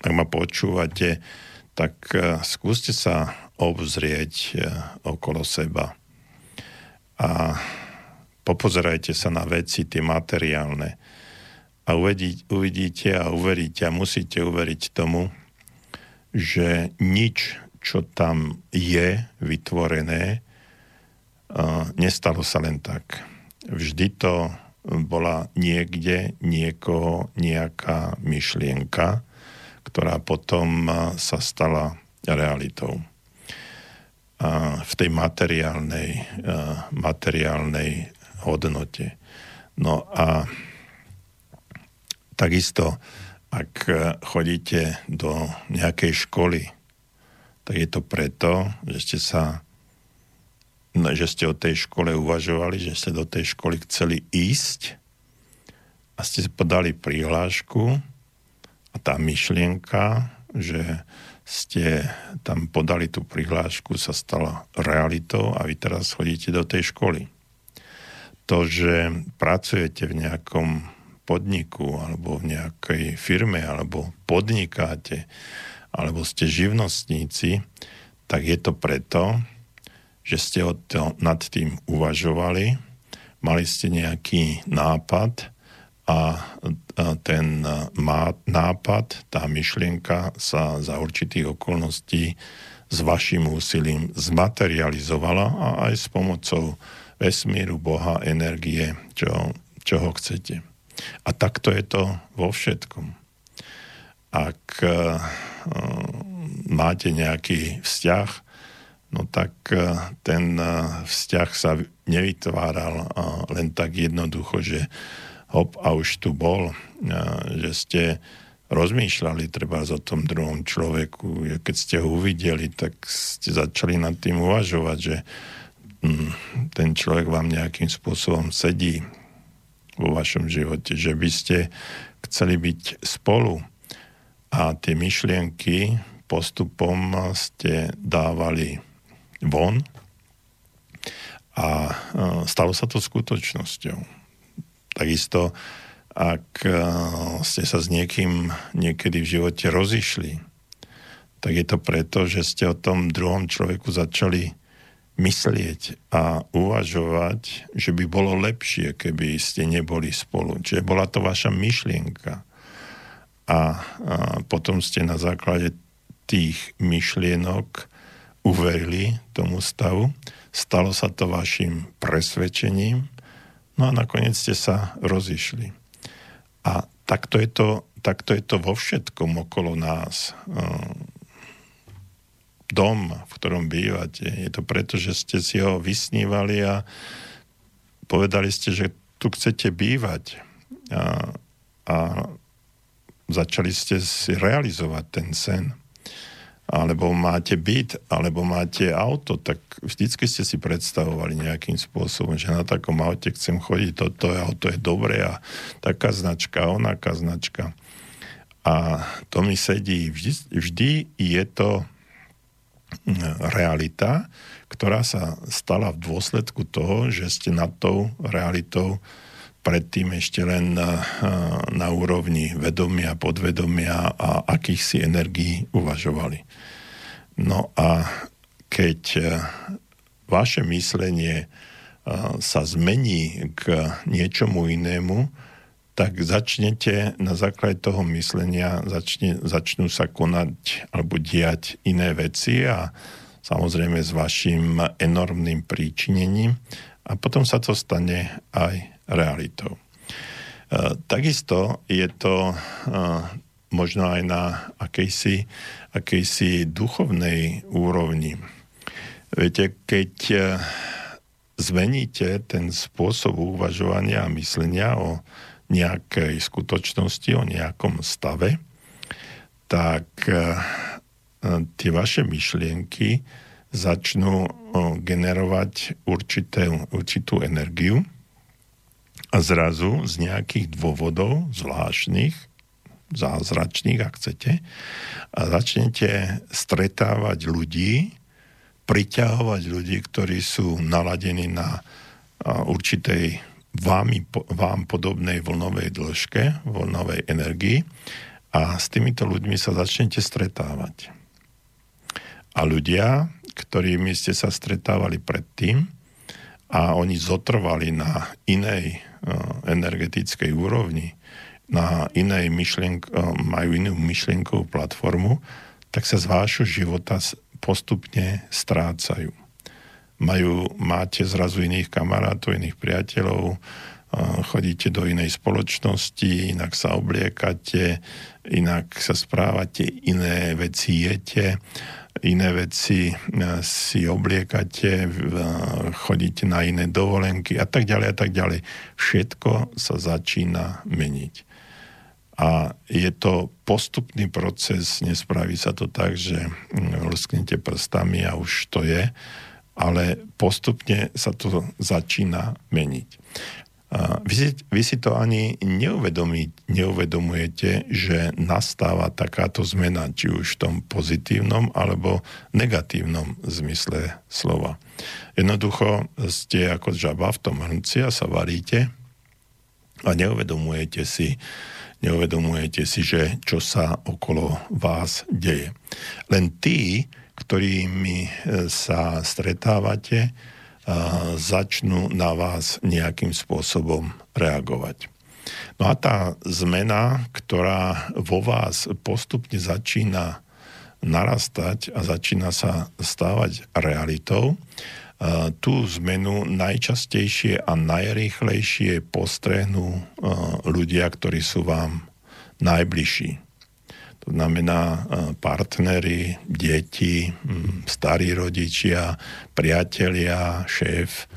ak ma počúvate, tak e, skúste sa obzrieť e, okolo seba a popozerajte sa na veci, tie materiálne a uvidíte a uveríte a musíte uveriť tomu, že nič, čo tam je vytvorené, e, nestalo sa len tak. Vždy to bola niekde niekoho nejaká myšlienka, ktorá potom sa stala realitou. V tej materiálnej, materiálnej hodnote. No a takisto, ak chodíte do nejakej školy, tak je to preto, že ste sa No, že ste o tej škole uvažovali, že ste do tej školy chceli ísť a ste podali prihlášku a tá myšlienka, že ste tam podali tú prihlášku, sa stala realitou a vy teraz chodíte do tej školy. To, že pracujete v nejakom podniku alebo v nejakej firme alebo podnikáte alebo ste živnostníci, tak je to preto, že ste o nad tým uvažovali, mali ste nejaký nápad a ten nápad, tá myšlienka sa za určitých okolností s vašim úsilím zmaterializovala a aj s pomocou vesmíru, Boha, energie, čo, čo ho chcete. A takto je to vo všetkom. Ak uh, máte nejaký vzťah no tak e, ten e, vzťah sa nevytváral len tak jednoducho, že hop a už tu bol, že ste rozmýšľali treba o tom druhom človeku. Keď ste ho uvideli, tak ste začali nad tým uvažovať, že mm, ten človek vám nejakým spôsobom sedí vo vašom živote, že by ste chceli byť spolu a tie myšlienky postupom ste dávali von a stalo sa to skutočnosťou. Takisto, ak ste sa s niekým niekedy v živote rozišli, tak je to preto, že ste o tom druhom človeku začali myslieť a uvažovať, že by bolo lepšie, keby ste neboli spolu. Čiže bola to vaša myšlienka. A, a potom ste na základe tých myšlienok uverili tomu stavu, stalo sa to vašim presvedčením, no a nakoniec ste sa rozišli. A takto je to, takto je to vo všetkom okolo nás. Ehm, dom, v ktorom bývate, je to preto, že ste si ho vysnívali a povedali ste, že tu chcete bývať. A, a začali ste si realizovať ten sen alebo máte byt, alebo máte auto, tak vždycky ste si predstavovali nejakým spôsobom, že na takom aute chcem chodiť, toto auto je dobré a taká značka, onaká značka. A to mi sedí. Vždy, vždy je to hm, realita, ktorá sa stala v dôsledku toho, že ste nad tou realitou predtým ešte len na, na úrovni vedomia, podvedomia a akýchsi energií uvažovali. No a keď vaše myslenie sa zmení k niečomu inému, tak začnete na základe toho myslenia, začne, začnú sa konať alebo diať iné veci a samozrejme s vašim enormným príčinením a potom sa to stane aj realitou. E, takisto je to e, možno aj na akejsi, akejsi duchovnej úrovni. Viete, keď e, zmeníte ten spôsob uvažovania a myslenia o nejakej skutočnosti, o nejakom stave, tak tie vaše myšlienky začnú generovať určité, určitú energiu a zrazu z nejakých dôvodov zvláštnych, zázračných, ak chcete, a začnete stretávať ľudí, priťahovať ľudí, ktorí sú naladení na určitej vámi, vám podobnej vlnovej dĺžke, vlnovej energii a s týmito ľuďmi sa začnete stretávať. A ľudia, ktorými ste sa stretávali predtým a oni zotrvali na inej energetickej úrovni, na inej myšlienk, majú inú myšlienkovú platformu, tak sa z vášho života postupne strácajú. Majú, máte zrazu iných kamarátov, iných priateľov, chodíte do inej spoločnosti, inak sa obliekate, inak sa správate, iné veci jete, iné veci si obliekate, chodíte na iné dovolenky a tak ďalej a tak ďalej. Všetko sa začína meniť. A je to postupný proces, nespraví sa to tak, že mm, lusknete prstami a už to je, ale postupne sa to začína meniť. Vy si, vy si to ani neuvedomujete, že nastáva takáto zmena, či už v tom pozitívnom alebo negatívnom zmysle slova. Jednoducho ste ako žaba v tom hrnci a sa varíte a neuvedomujete si, neuvedomujete si, že čo sa okolo vás deje. Len tí, ktorými e, sa stretávate, začnú na vás nejakým spôsobom reagovať. No a tá zmena, ktorá vo vás postupne začína narastať a začína sa stávať realitou, tú zmenu najčastejšie a najrýchlejšie postrehnú ľudia, ktorí sú vám najbližší. To znamená partnery, deti, starí rodičia, priatelia, šéf,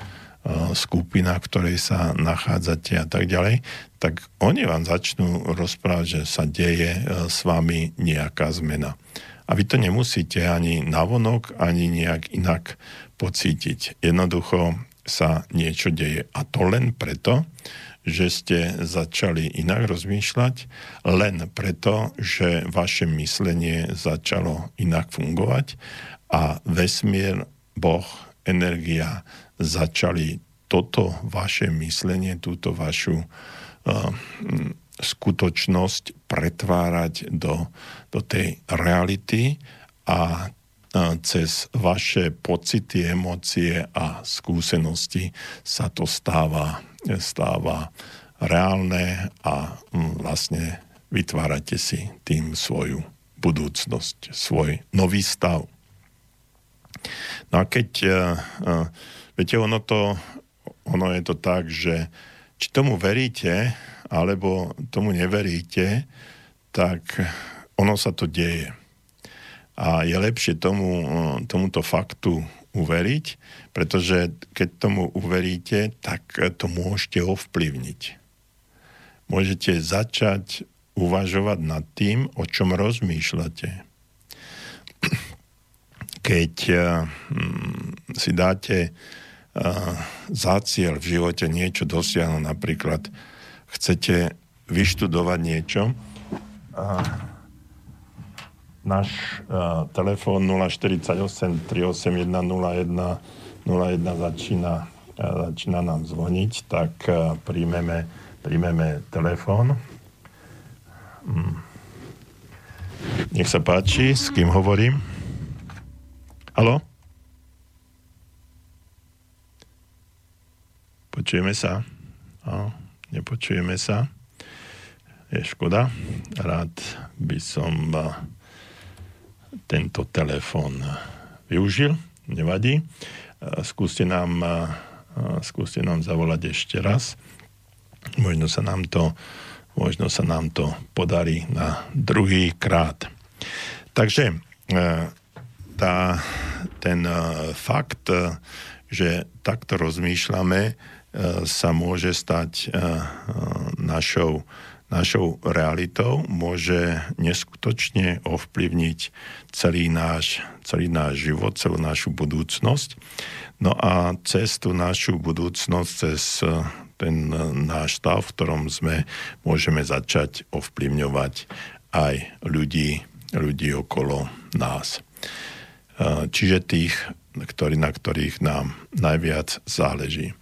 skupina, v ktorej sa nachádzate a tak ďalej, tak oni vám začnú rozprávať, že sa deje s vami nejaká zmena. A vy to nemusíte ani navonok, ani nejak inak pocítiť. Jednoducho sa niečo deje. A to len preto, že ste začali inak rozmýšľať, len preto, že vaše myslenie začalo inak fungovať a vesmír, Boh, energia začali toto vaše myslenie, túto vašu uh, skutočnosť pretvárať do, do tej reality a cez vaše pocity, emócie a skúsenosti sa to stáva, stáva reálne a mm, vlastne vytvárate si tým svoju budúcnosť, svoj nový stav. No a keď, uh, uh, viete, ono, to, ono je to tak, že či tomu veríte, alebo tomu neveríte, tak ono sa to deje. A je lepšie tomu, tomuto faktu uveriť, pretože keď tomu uveríte, tak to môžete ovplyvniť. Môžete začať uvažovať nad tým, o čom rozmýšľate. *clears throat* Keď hm, si dáte za cieľ v živote niečo dosiahnuť, napríklad chcete vyštudovať niečo, náš uh, telefón 048 381 01 začína, e, začína nám zvoniť, tak e, príjmeme, príjmeme telefón. Mm. Nech sa páči, s kým hovorím. Halo? Počujeme sa? A, nepočujeme sa. Je škoda. Rád by som e, tento telefon využil. Nevadí. Skúste nám, skúste nám zavolať ešte raz. Možno sa nám to, možno sa nám to podarí na druhý krát. Takže tá, ten fakt, že takto rozmýšľame, E, sa môže stať e, e, našou, našou realitou, môže neskutočne ovplyvniť celý náš, celý náš život, celú našu budúcnosť. No a cez tú našu budúcnosť, cez ten náš stav, v ktorom sme, môžeme začať ovplyvňovať aj ľudí, ľudí okolo nás. Čiže tých, ktorý, na ktorých nám najviac záleží.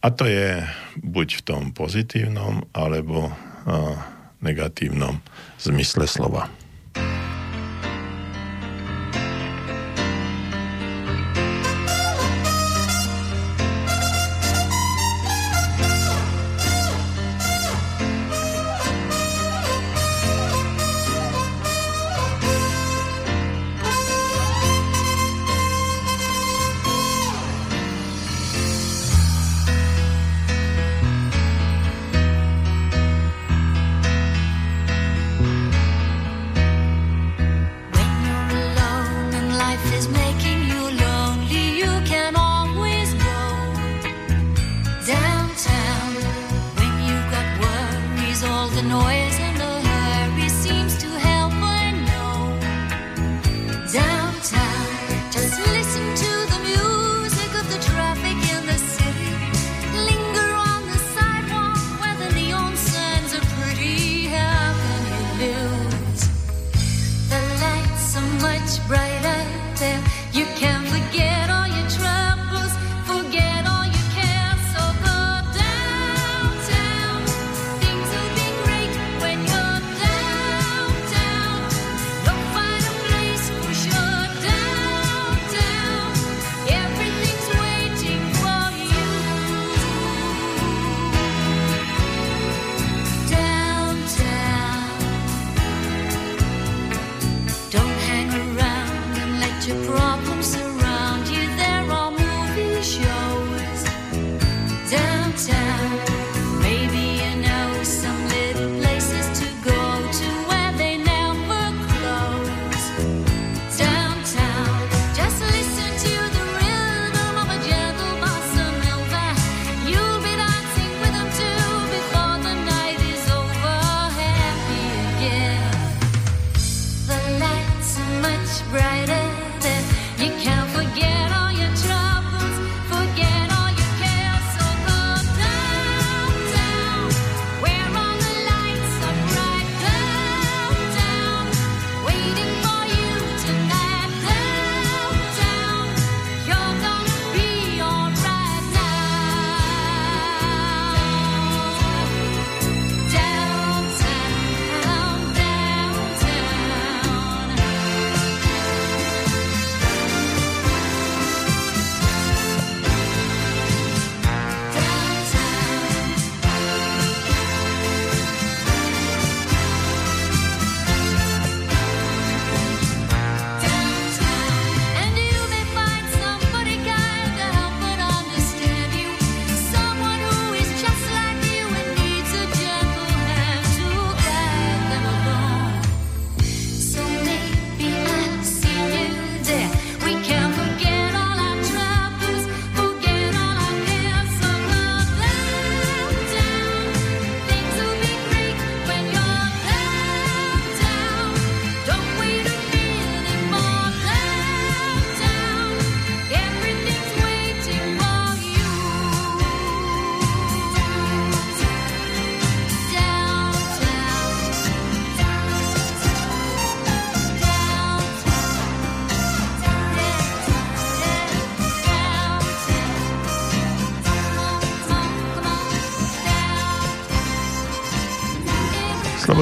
A to je buď v tom pozitívnom, alebo negatívnom zmysle slova.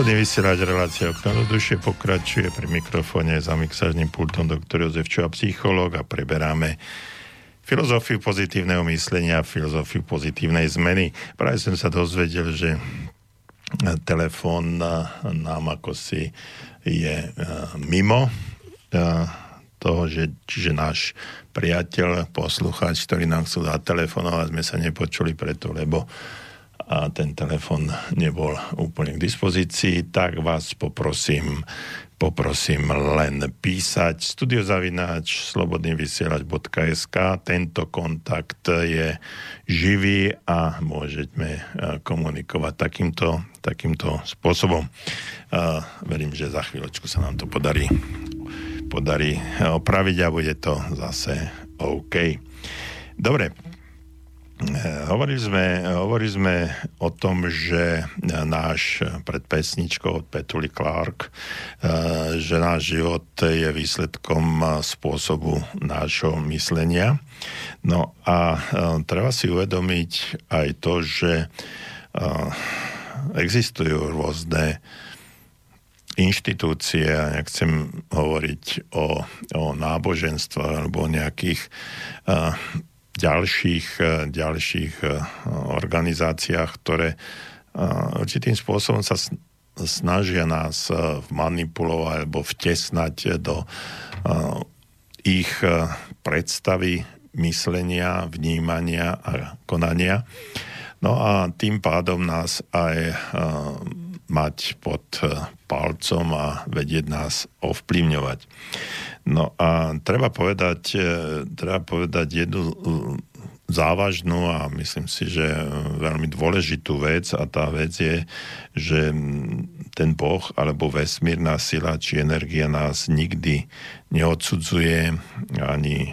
Slobodný vysielať relácia okno do duše pokračuje pri mikrofóne za mixážnym pultom doktor Jozef Čoa, psychológ a preberáme filozofiu pozitívneho myslenia, filozofiu pozitívnej zmeny. Práve som sa dozvedel, že telefón nám ako si je mimo toho, že, čiže náš priateľ, poslucháč, ktorý nám chcel zatelefonovať, sme sa nepočuli preto, lebo a ten telefon nebol úplne k dispozícii, tak vás poprosím, poprosím len písať studiozavináč slobodnývysielač.sk Tento kontakt je živý a môžeme komunikovať takýmto, takýmto spôsobom. Verím, že za chvíľočku sa nám to podarí, podarí opraviť a bude to zase OK. Dobre, Hovorili sme, hovorili sme o tom, že náš pred pesničkou od Petuli Clark, eh, že náš život je výsledkom spôsobu nášho myslenia. No a eh, treba si uvedomiť aj to, že eh, existujú rôzne inštitúcie, nechcem hovoriť o, o náboženstve alebo o nejakých ďalších, e, ďalších e, organizáciách, ktoré e, určitým spôsobom sa snažia nás manipulovať alebo vtesnať do ich predstavy myslenia, vnímania a konania. No a tým pádom nás aj mať pod palcom a vedieť nás ovplyvňovať. No a treba povedať, e, treba povedať jednu e, závažnú a myslím si, že veľmi dôležitú vec a tá vec je, že ten Boh alebo vesmírna sila či energia nás nikdy neodsudzuje ani e,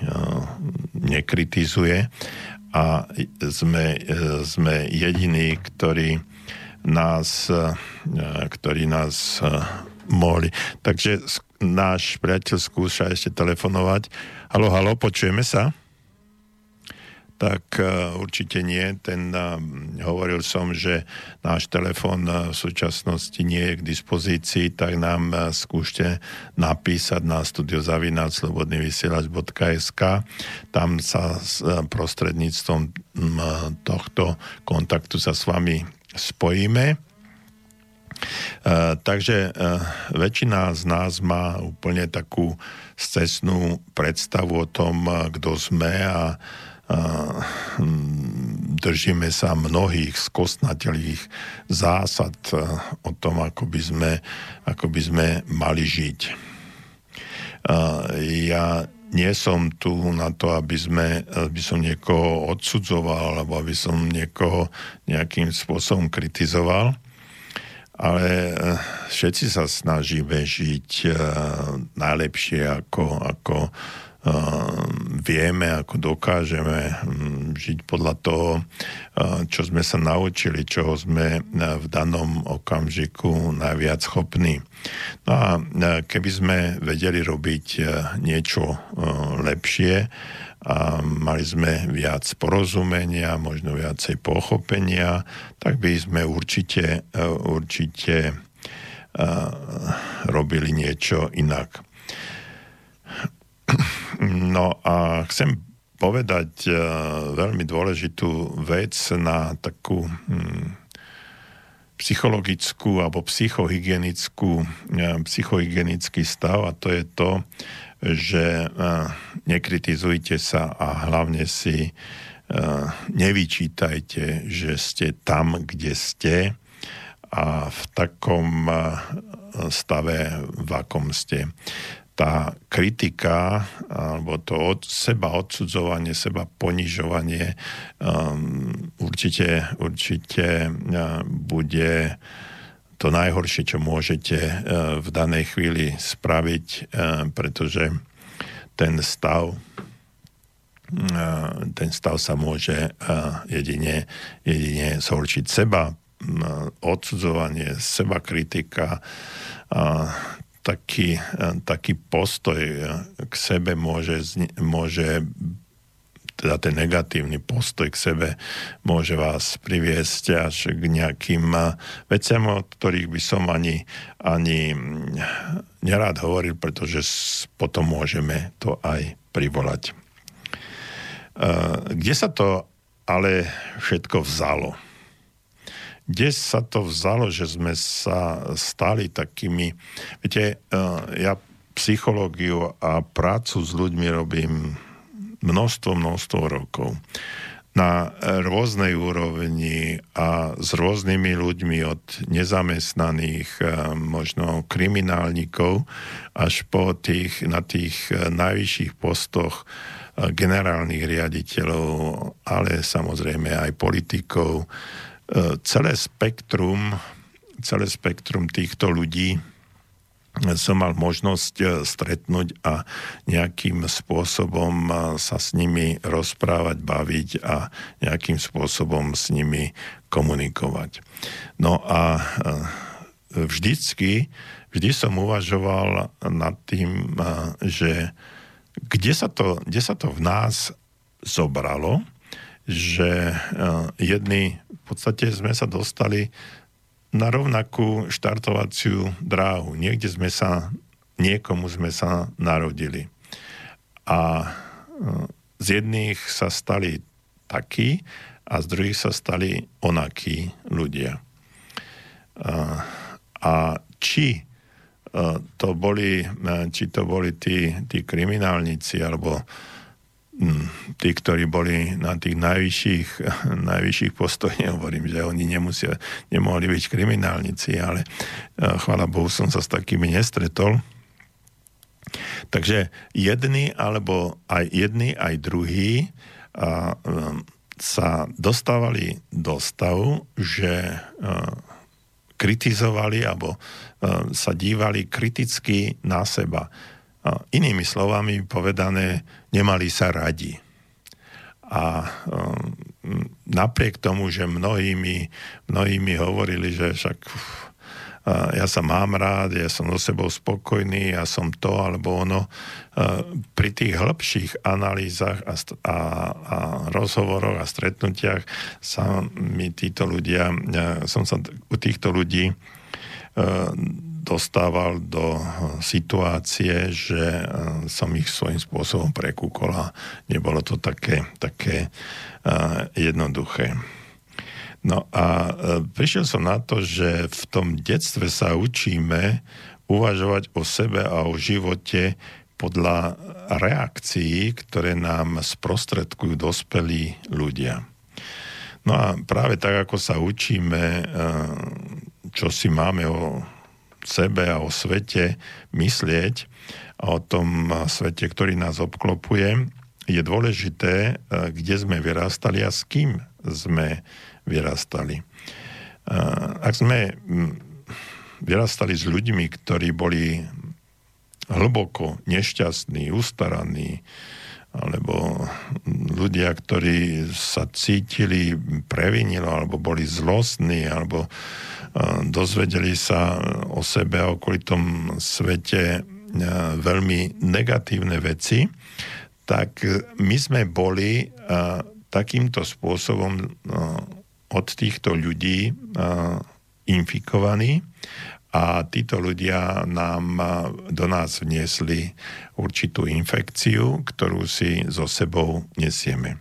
nekritizuje a sme, sme jediní, ktorí nás, ktorí nás mohli. Takže náš priateľ skúša ešte telefonovať. Halo, halo, počujeme sa? Tak uh, určite nie. Ten uh, hovoril som, že náš telefon uh, v súčasnosti nie je k dispozícii, tak nám skúšte napísať na studiozavináčslobodnyvysielač.sk Tam sa uh, prostredníctvom tohto kontaktu sa s vami spojíme Uh, takže uh, väčšina z nás má úplne takú scesnú predstavu o tom, uh, kto sme a držíme sa mnohých skostnatelých zásad o tom, ako by sme, ako by sme mali žiť. Ja nie som tu na to, aby, sme, aby som niekoho odsudzoval alebo aby som niekoho nejakým spôsobom kritizoval ale eh, všetci sa snažíme žiť eh, najlepšie, ako, ako eh, vieme, ako dokážeme hm, žiť podľa toho, čo sme sa naučili, čoho sme v danom okamžiku najviac schopní. No a keby sme vedeli robiť niečo lepšie, a mali sme viac porozumenia, možno viacej pochopenia, tak by sme určite, e, určite e, robili niečo inak. *clears throat* No a chcem povedať e, veľmi dôležitú vec na takú hm, psychologickú alebo psychohygienickú, psychohygienický stav a to je to, že nekritizujte sa a hlavne si nevyčítajte, že ste tam, kde ste a v takom stave, v akom ste. Tá kritika alebo to od seba odsudzovanie, seba ponižovanie um, určite, určite bude to najhoršie, čo môžete eh, v danej chvíli spraviť, eh, pretože ten stav eh, ten stav sa môže jedine, jedine zhorčiť seba, odsudzovanie, seba kritika, taký, taký postoj k sebe môže, môže teda ten negatívny postoj k sebe môže vás priviesť až k nejakým veciam, o ktorých by som ani, ani nerád hovoril, pretože potom môžeme to aj privolať. kde sa to ale všetko vzalo? Kde sa to vzalo, že sme sa stali takými... Viete, ja psychológiu a prácu s ľuďmi robím množstvo, množstvo rokov na rôznej úrovni a s rôznymi ľuďmi od nezamestnaných, eh, možno kriminálnikov, až po tých, na tých eh, najvyšších postoch eh, generálnych riaditeľov, ale samozrejme aj politikov. Celé spektrum, celé spektrum týchto ľudí som mal možnosť e, stretnúť a nejakým spôsobom e, sa s nimi rozprávať, baviť a nejakým spôsobom s nimi komunikovať. No a e, vždycky, vždy som uvažoval nad tým, že kde sa to, kde sa to v nás zobralo, že jedni v podstate sme sa dostali na rovnakú štartovaciu dráhu. Niekde sme sa, niekomu sme sa narodili. A e, z jedných sa stali takí a z druhých sa stali onakí ľudia. A, a či e, to boli, e, či to boli tí, tí kriminálnici alebo tí, ktorí boli na tých najvyšších, *laughs* najvyšších postojoch, *laughs* nehovorím, že oni nemusia, nemohli byť kriminálnici, ale e, chvála Bohu som sa s takými nestretol. Takže jedni, alebo aj jedni, aj druhí a, um, sa dostávali do stavu, že uh, kritizovali alebo uh, sa dívali kriticky na seba Inými slovami povedané, nemali sa radi. A um, napriek tomu, že mnohí mi, mnohí mi hovorili, že však ja sa mám rád, ja som so sebou spokojný, ja som to alebo ono. Pri tých hĺbších analýzach a, a, a rozhovoroch a stretnutiach sa mi títo ľudia, som sa u týchto ľudí dostával do situácie, že eh, som ich svojím spôsobom prekúkol a nebolo to také, také eh, jednoduché. No a eh, prišiel som na to, že v tom detstve sa učíme uvažovať o sebe a o živote podľa reakcií, ktoré nám sprostredkujú dospelí ľudia. No a práve tak, ako sa učíme, čo si máme o sebe a o svete myslieť o tom svete, ktorý nás obklopuje, je dôležité, e, kde sme vyrastali a s kým sme vyrastali. E, ak sme vyrastali s ľuďmi, ktorí boli hlboko nešťastní, ustaraní, alebo ľudia, ktorí sa cítili previnilo, alebo boli zlostní, alebo dozvedeli sa o sebe a okolitom svete veľmi negatívne veci, tak my sme boli takýmto spôsobom od týchto ľudí infikovaní a títo ľudia nám do nás vniesli určitú infekciu, ktorú si so sebou nesieme.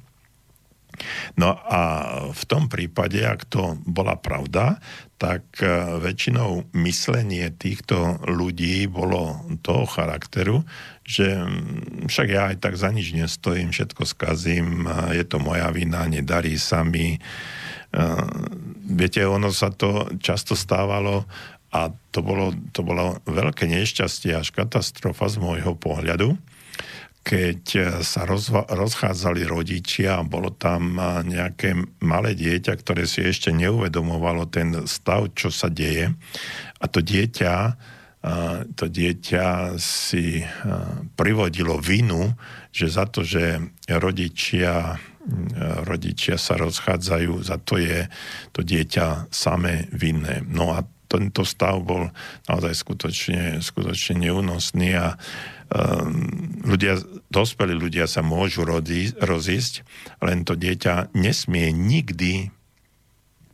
No a v tom prípade, ak to bola pravda, tak e, väčšinou myslenie týchto ľudí bolo toho charakteru, že však ja aj tak za nič nestojím, všetko skazím, je to moja vina, nedarí sa mi. E, viete, ono sa to často stávalo a to bolo, to bolo veľké nešťastie až katastrofa z môjho pohľadu, keď eh, sa rozva- rozchádzali rodičia a bolo tam eh, nejaké malé dieťa, ktoré si ešte neuvedomovalo ten stav, čo sa deje. A to dieťa, eh, to dieťa si privodilo vinu, že za to, že rodičia rodičia sa rozchádzajú, za to je to dieťa samé vinné. No a tento stav bol naozaj skutočne, skutočne neúnosný a ľudia, dospelí ľudia sa môžu rozísť, len to dieťa nesmie nikdy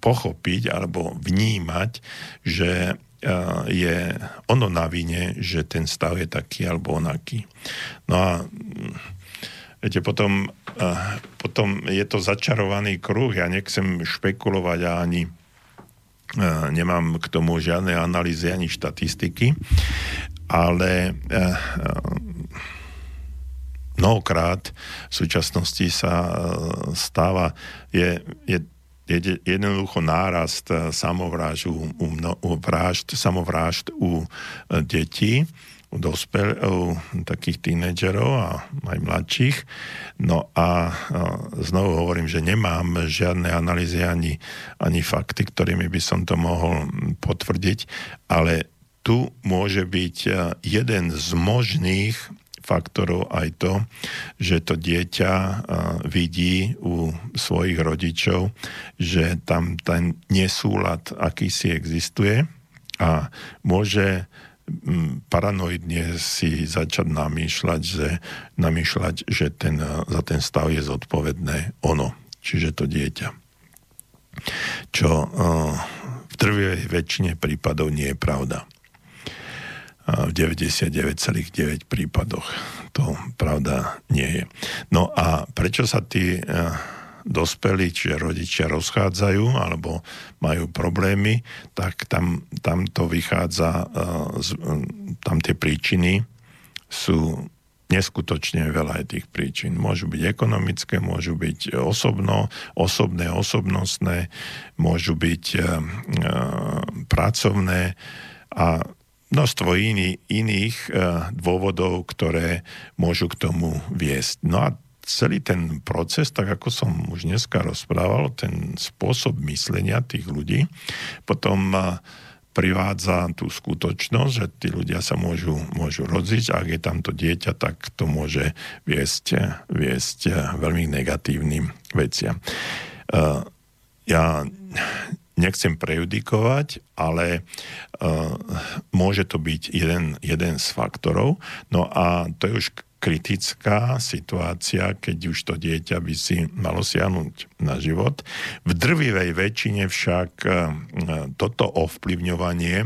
pochopiť alebo vnímať, že eh, je ono na vine, že ten stav je taký alebo onaký. No a mm, viete, potom, potom je to začarovaný kruh. Ja nechcem špekulovať ani nemám k tomu žiadne analýzy ani štatistiky, ale mnohokrát v súčasnosti sa stáva, je, je je jednoducho nárast eh, samovrážd u, u, u, vražd, samovrážd u eh, detí, u, dospel, u takých tínedžerov a aj mladších. No a, eh, znovu hovorím, že nemám žiadne analýzy ani, ani fakty, ktorými by som to mohol potvrdiť, ale tu môže byť jeden z možných faktorov aj to, že to dieťa vidí u svojich rodičov, že tam ten nesúlad akýsi existuje a môže paranoidne si začať namýšľať, že, namýšľať, že ten, za ten stav je zodpovedné ono, čiže to dieťa. Čo v drvivej väčšine prípadov nie je pravda v 99,9 prípadoch. To pravda nie je. No a prečo sa tí e, dospelí, čiže rodičia rozchádzajú alebo majú problémy, tak tam, tam to vychádza, e, tam tie príčiny sú neskutočne veľa aj tých príčin. Môžu byť ekonomické, môžu byť osobno, osobné, osobnostné, môžu byť e, e, pracovné a množstvo iný, iných uh, dôvodov, ktoré môžu k tomu viesť. No a celý ten proces, tak ako som už dneska rozprával, ten spôsob myslenia tých ľudí, potom uh, privádza tú skutočnosť, že tí ľudia sa môžu, môžu a ak je tam to dieťa, tak to môže viesť, viesť veľmi negatívnym veciam. Ja nechcem prejudikovať, ale uh, môže to byť jeden, jeden z faktorov. No a to je už kritická situácia, keď už to dieťa by si malo siahnuť na život. V drvivej väčšine však uh, toto ovplyvňovanie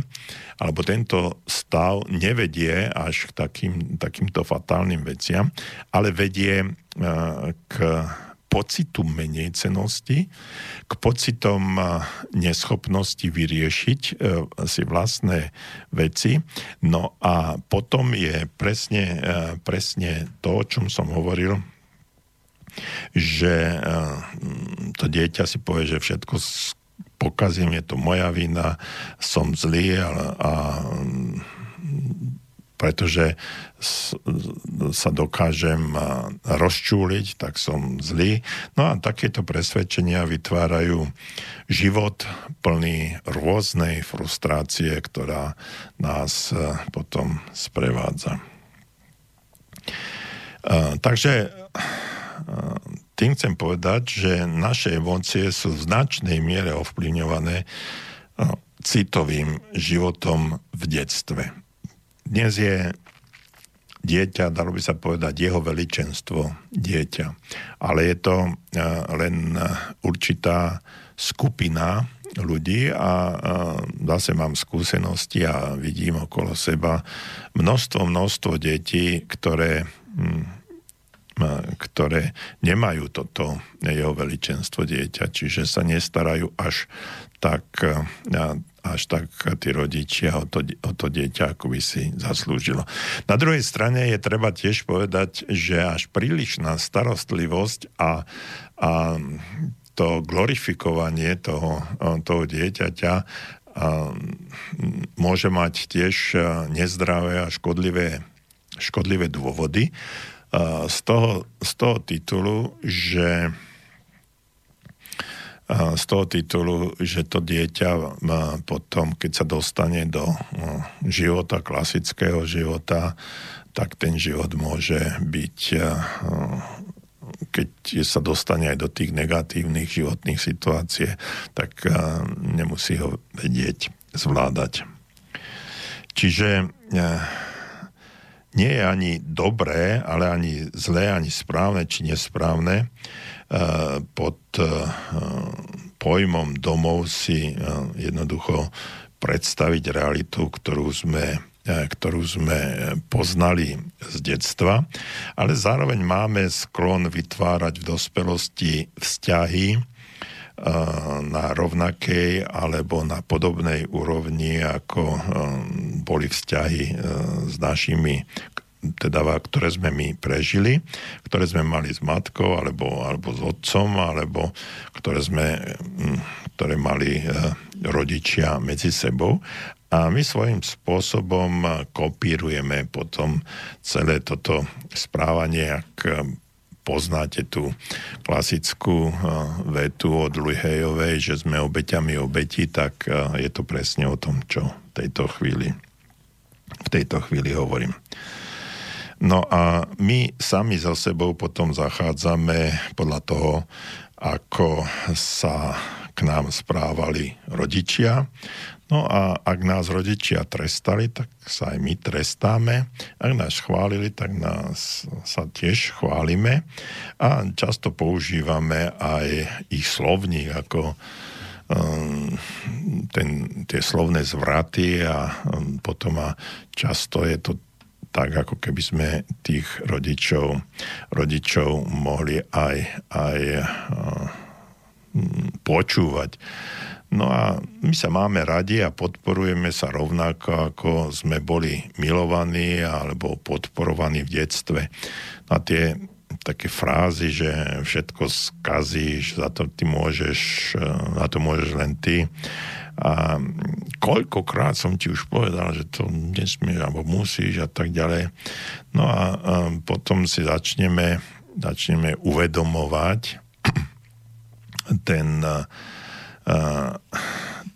alebo tento stav nevedie až k takým, takýmto fatálnym veciam, ale vedie uh, k pocitu menej cenosti, k pocitom neschopnosti vyriešiť e, si vlastné veci. No a potom je presne, e, presne to, o čom som hovoril, že e, to dieťa si povie, že všetko pokazím, je to moja vina, som zlý a, a pretože sa dokážem rozčúliť, tak som zlý. No a takéto presvedčenia vytvárajú život plný rôznej frustrácie, ktorá nás potom sprevádza. Takže tým chcem povedať, že naše emócie sú v značnej miere ovplyvňované citovým životom v detstve. Dnes je dieťa, dalo by sa povedať, jeho veličenstvo dieťa. Ale je to eh, len určitá skupina ľudí a eh, zase mám skúsenosti a vidím okolo seba množstvo, množstvo detí, ktoré hm, ktoré nemajú toto jeho veličenstvo dieťa, čiže sa nestarajú až tak až tak tí rodičia o to, o to dieťa ako by si zaslúžilo. Na druhej strane je treba tiež povedať, že až prílišná starostlivosť a, a to glorifikovanie toho, toho dieťaťa a, môže mať tiež nezdravé a škodlivé, škodlivé dôvody. Z toho, z toho titulu, že z toho titulu, že to dieťa potom, keď sa dostane do života, klasického života, tak ten život môže byť, keď sa dostane aj do tých negatívnych životných situácií, tak nemusí ho vedieť zvládať. Čiže nie je ani dobré, ale ani zlé, ani správne či nesprávne Eh, pod eh, pojmom domov si eh, jednoducho predstaviť realitu, ktorú sme ktorú sme poznali z detstva, ale zároveň máme sklon vytvárať v dospelosti vzťahy, na rovnakej alebo na podobnej úrovni, ako boli vzťahy s našimi teda, ktoré sme my prežili, ktoré sme mali s matkou, alebo, alebo s otcom, alebo ktoré, sme, mm, ktoré mali rodičia medzi sebou. A my svojím spôsobom kopírujeme potom celé toto správanie, ak poznáte tú klasickú uh, vetu od Luhejovej, že sme obeťami obeti, tak uh, je to presne o tom, čo v tejto chvíli, v tejto chvíli hovorím. No a my sami za sebou potom zachádzame podľa toho, ako sa k nám správali rodičia. No a ak nás rodičia trestali, tak sa aj my trestáme. Ak nás chválili, tak nás sa tiež chválime. A často používame aj ich slovník ako um, ten, tie slovné zvraty a um, potom a často je to tak, ako keby sme tých rodičov, rodičov mohli aj, aj uh, počúvať. No a my sa máme radi a podporujeme sa rovnako, ako sme boli milovaní alebo podporovaní v detstve. A tie také frázy, že všetko skazíš, za to ty môžeš, za to môžeš len ty. A koľkokrát som ti už povedal, že to nesmieš alebo musíš a tak ďalej. No a, a potom si začneme, začneme uvedomovať ten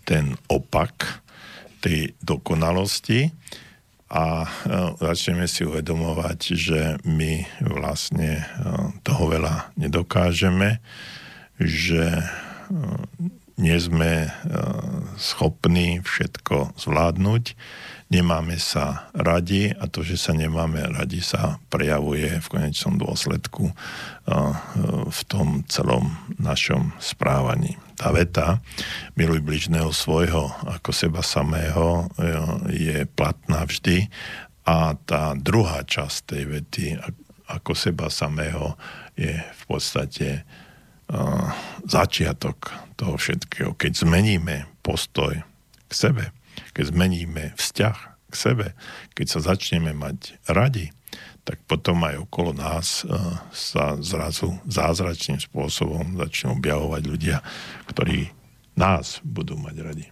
ten opak tej dokonalosti a začneme si uvedomovať, že my vlastne toho veľa nedokážeme, že nie sme schopní všetko zvládnuť, nemáme sa radi a to, že sa nemáme radi, sa prejavuje v konečnom dôsledku v tom celom našom správaní. Tá veta miluj bližného svojho ako seba samého je platná vždy a tá druhá časť tej vety ako seba samého je v podstate začiatok toho všetkého. Keď zmeníme postoj k sebe, keď zmeníme vzťah k sebe, keď sa začneme mať radi, tak potom aj okolo nás uh, sa zrazu zázračným spôsobom začnú objavovať ľudia, ktorí nás budú mať radi.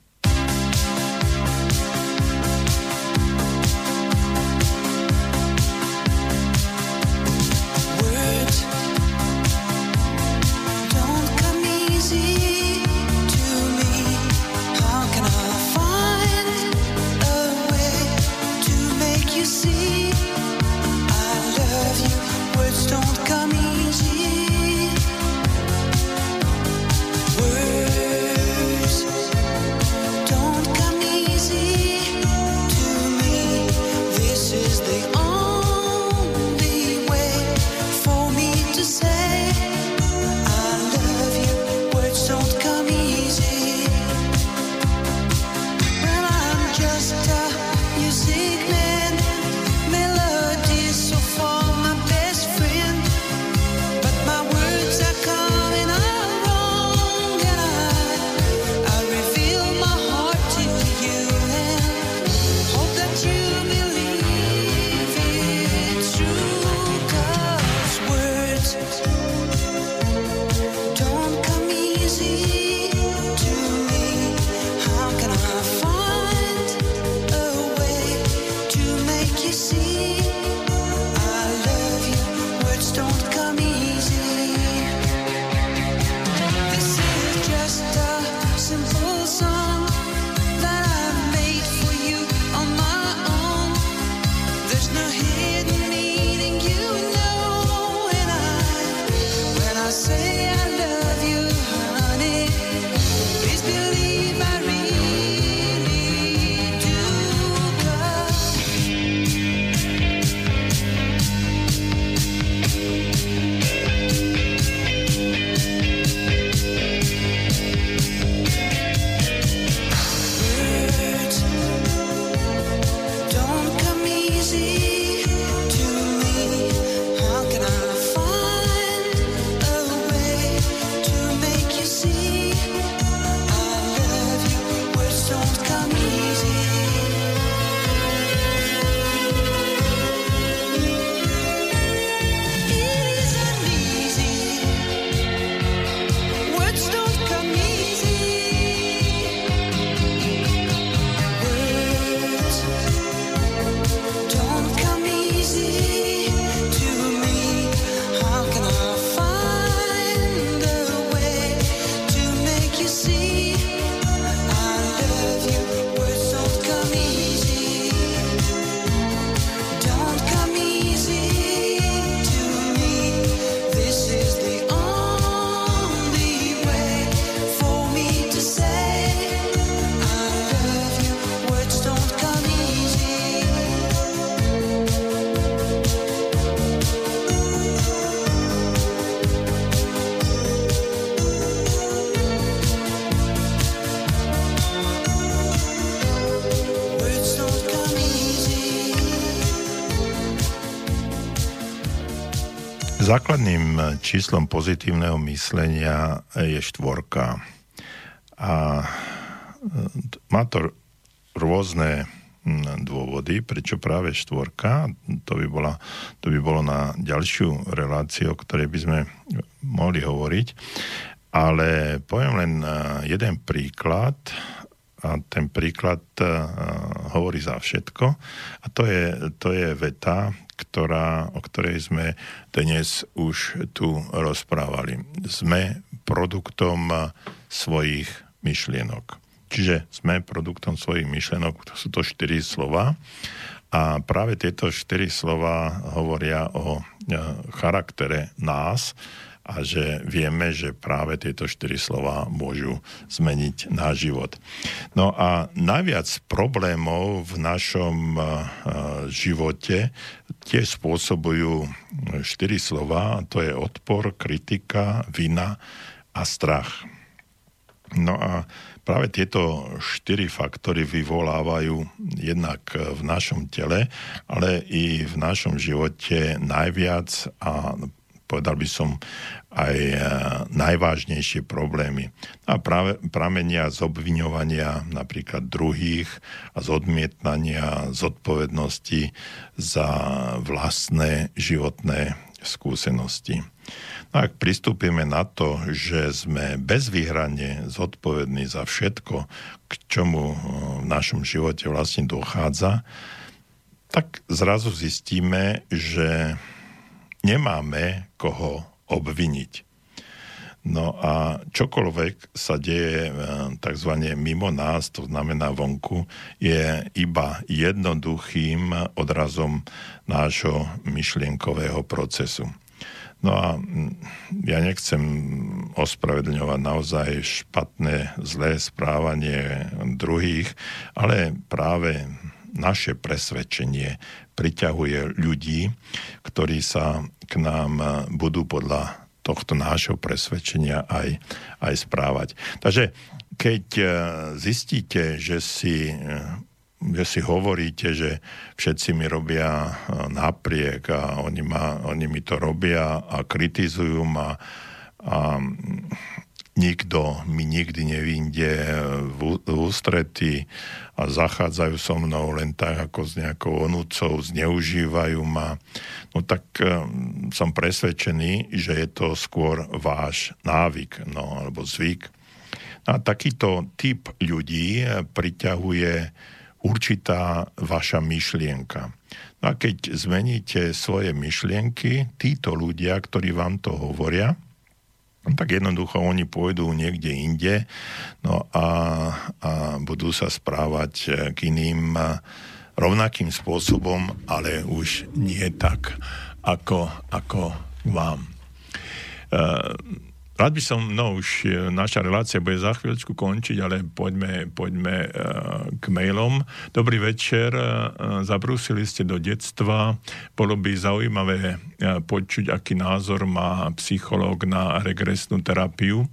Základným číslom pozitívneho myslenia je štvorka. A má to rôzne dôvody, prečo práve štvorka. To by, bola, to by bolo na ďalšiu reláciu, o ktorej by sme mohli hovoriť. Ale poviem len e, jeden príklad a ten príklad hovorí za všetko. A to je, to je veta, ktorá, o ktorej sme dnes už tu rozprávali. Sme produktom svojich myšlienok. Čiže sme produktom svojich myšlenok, to sú to štyri slova. A práve tieto štyri slova hovoria o e, charaktere nás a že vieme, že práve tieto štyri slova môžu zmeniť náš život. No a najviac problémov v našom e, živote tie spôsobujú štyri slova, to je odpor, kritika, vina a strach. No a práve tieto štyri faktory vyvolávajú jednak v našom tele, ale i v našom živote najviac a povedal by som aj e, najvážnejšie problémy. A práve pramenia z obviňovania napríklad druhých a z odmietnania zodpovednosti za vlastné životné skúsenosti. Ak pristúpime na to, že sme bezvýhradne zodpovední za všetko, k čomu eh, v našom živote vlastne dochádza, tak zrazu zistíme, že nemáme koho obviniť. No a čokoľvek sa deje eh, tzv. mimo nás, to znamená vonku, je iba jednoduchým odrazom nášho myšlienkového procesu. No a mm, ja nechcem ospravedlňovať naozaj špatné, zlé správanie druhých, ale práve naše presvedčenie priťahuje ľudí, ktorí sa k nám budú podľa tohto nášho presvedčenia aj, aj správať. Takže keď eh, zistíte, že si eh, že si hovoríte, že všetci mi robia napriek a oni, ma, oni mi to robia a kritizujú ma a nikto mi nikdy nevinde v, v ústrety a zachádzajú so mnou len tak ako s nejakou onúcou, zneužívajú ma, no tak um, som presvedčený, že je to skôr váš návyk, no alebo zvyk. A takýto typ ľudí priťahuje určitá vaša myšlienka. No a keď zmeníte svoje myšlienky, títo ľudia, ktorí vám to hovoria, tak jednoducho oni pôjdu niekde inde no a, a budú sa správať k iným rovnakým spôsobom, ale už nie tak, ako, ako vám. Uh, Rád by som, no už e, naša relácia bude za chvíľočku končiť, ale poďme, poďme uh, k mailom. Dobrý večer, uh, zabrúsili ste do detstva. Bolo by zaujímavé počuť, aký názor má psychológ na regresnú terapiu,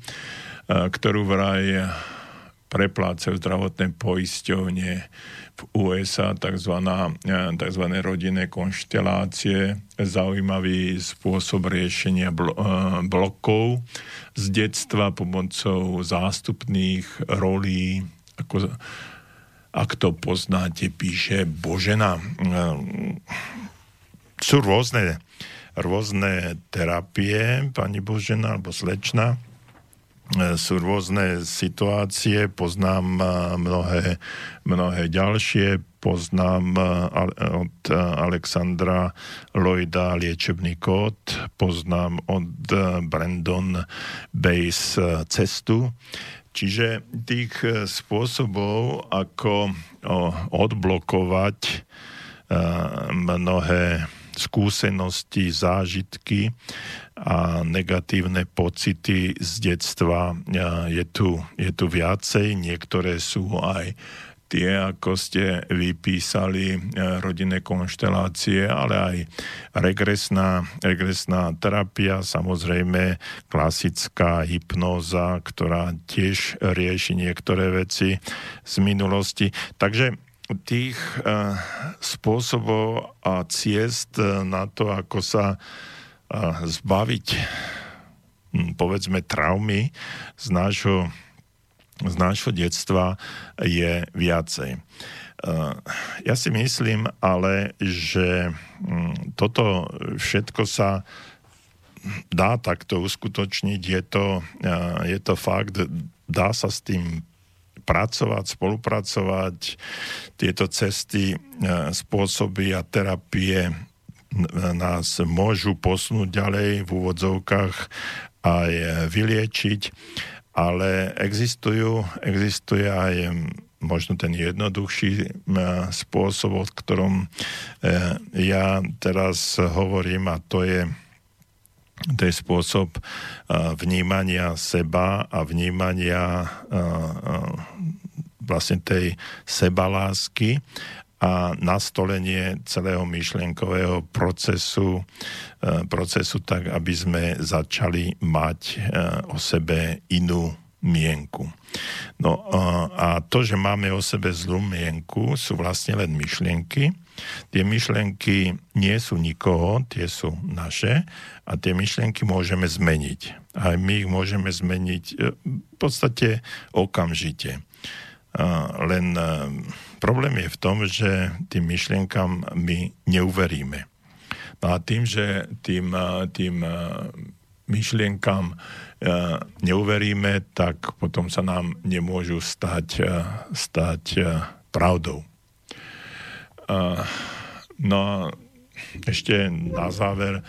ktorú vraj preplácajú zdravotné poisťovne v USA tzv. E, tzv. rodinné konštelácie, zaujímavý spôsob riešenia e, blokov z detstva pomocou zástupných rolí, ako, ak to poznáte, píše Božena. E, sú rôzne, rôzne terapie, pani Božena alebo slečna, sú rôzne situácie, poznám e, mnohé, mnohé ďalšie, poznám e, od Alexandra Lloyda liečebný kód, poznám od Brandon Base cestu. Čiže tých spôsobov, ako odblokovať mnohé skúsenosti, zážitky, a negatívne pocity z detstva je tu, je tu viacej. Niektoré sú aj tie, ako ste vypísali, e, rodinné konštelácie, ale aj regresná, regresná terapia, samozrejme klasická hypnóza, ktorá tiež rieši niektoré veci z minulosti. Takže tých uh, spôsobov a ciest na to, ako sa zbaviť hm, povedzme traumy z nášho, z nášho detstva je viacej. Ja si myslím ale, že hm, toto všetko sa dá takto uskutočniť, je to, je to fakt, dá sa s tým pracovať, spolupracovať. Tieto cesty, spôsoby a terapie nás môžu posunúť ďalej v úvodzovkách aj vyliečiť, ale existujú, existuje aj možno ten jednoduchší spôsob, o ktorom e, ja teraz hovorím a to je to je spôsob vnímania seba a vnímania vlastne tej sebalásky a nastolenie celého myšlienkového procesu, procesu tak, aby sme začali mať o sebe inú mienku. No a to, že máme o sebe zlú mienku, sú vlastne len myšlienky. Tie myšlienky nie sú nikoho, tie sú naše a tie myšlienky môžeme zmeniť. A my ich môžeme zmeniť e, v podstate okamžite. Len Problém je v tom, že tým myšlienkam my neuveríme. No a tým, že tým, tým myšlienkam neuveríme, tak potom sa nám nemôžu stať, stať pravdou. No a ešte na záver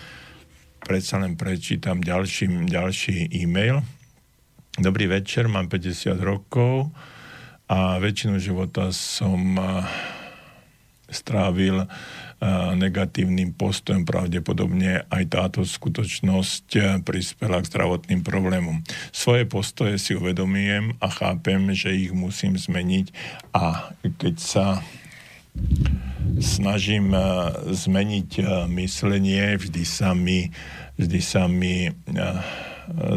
predsa len prečítam ďalší, ďalší e-mail. Dobrý večer, mám 50 rokov, a väčšinu života som strávil negatívnym postojom. Pravdepodobne aj táto skutočnosť prispela k zdravotným problémom. Svoje postoje si uvedomujem a chápem, že ich musím zmeniť a keď sa snažím zmeniť myslenie, vždy sa mi, vždy sa mi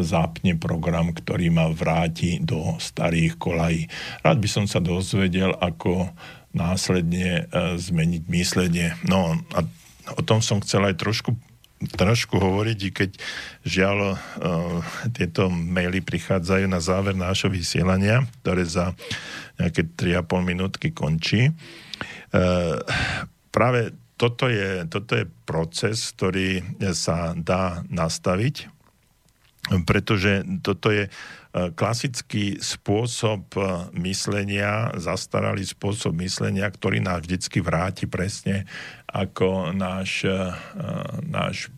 zápne program, ktorý ma vráti do starých kolají. Rád by som sa dozvedel, ako následne zmeniť myslenie. No a o tom som chcel aj trošku trošku hovoriť, keď žiaľ uh, tieto maily prichádzajú na záver nášho vysielania, ktoré za nejaké 3,5 minútky končí. Uh, práve toto je, toto je proces, ktorý sa dá nastaviť pretože toto je e, klasický spôsob e, myslenia, zastaralý spôsob myslenia, ktorý nás vždycky vráti presne ako náš, e, náš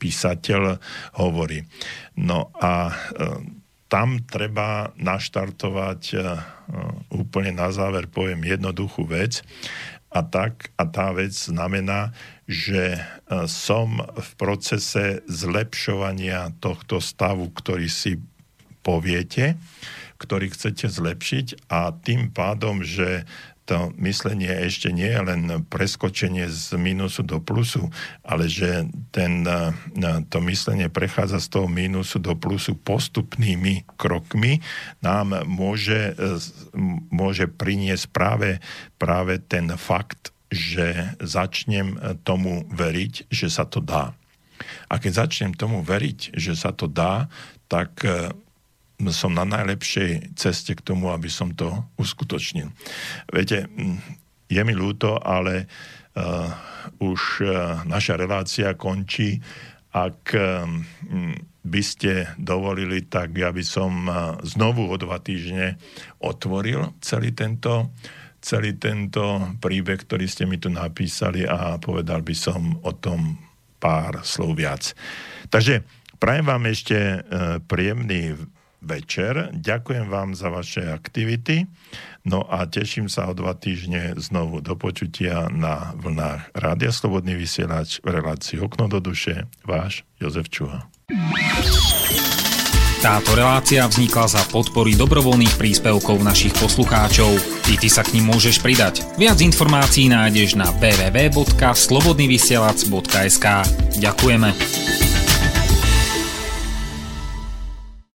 písateľ hovorí. No a tam treba naštartovať úplne na záver poviem jednoduchú vec. A, tak, a tá vec znamená, že e, som v procese zlepšovania tohto stavu, ktorý si poviete, ktorý chcete zlepšiť a tým pádom, že to myslenie ešte nie je len preskočenie z minusu do plusu, ale že ten, to myslenie prechádza z toho minusu do plusu postupnými krokmi, nám môže, e, môže priniesť práve, práve ten fakt, že začnem tomu veriť, že sa to dá. A keď začnem tomu veriť, že sa to dá, tak e, som na najlepšej ceste k tomu, aby som to uskutočnil. Viete, je mi ľúto, ale uh, už uh, naša relácia končí. Ak uh, by ste dovolili, tak ja by som uh, znovu o dva týždne otvoril celý tento celý tento príbeh, ktorý ste mi tu napísali a povedal by som o tom pár slov viac. Takže prajem vám ešte príjemný večer. Ďakujem vám za vaše aktivity. No a teším sa o dva týždne znovu do počutia na vlnách Rádia Slobodný vysielač v relácii Okno do duše. Váš Jozef Čuha. Táto relácia vznikla za podpory dobrovoľných príspevkov našich poslucháčov. Ty, ty sa k ním môžeš pridať. Viac informácií nájdeš na www.slobodnyvysielac.sk Ďakujeme.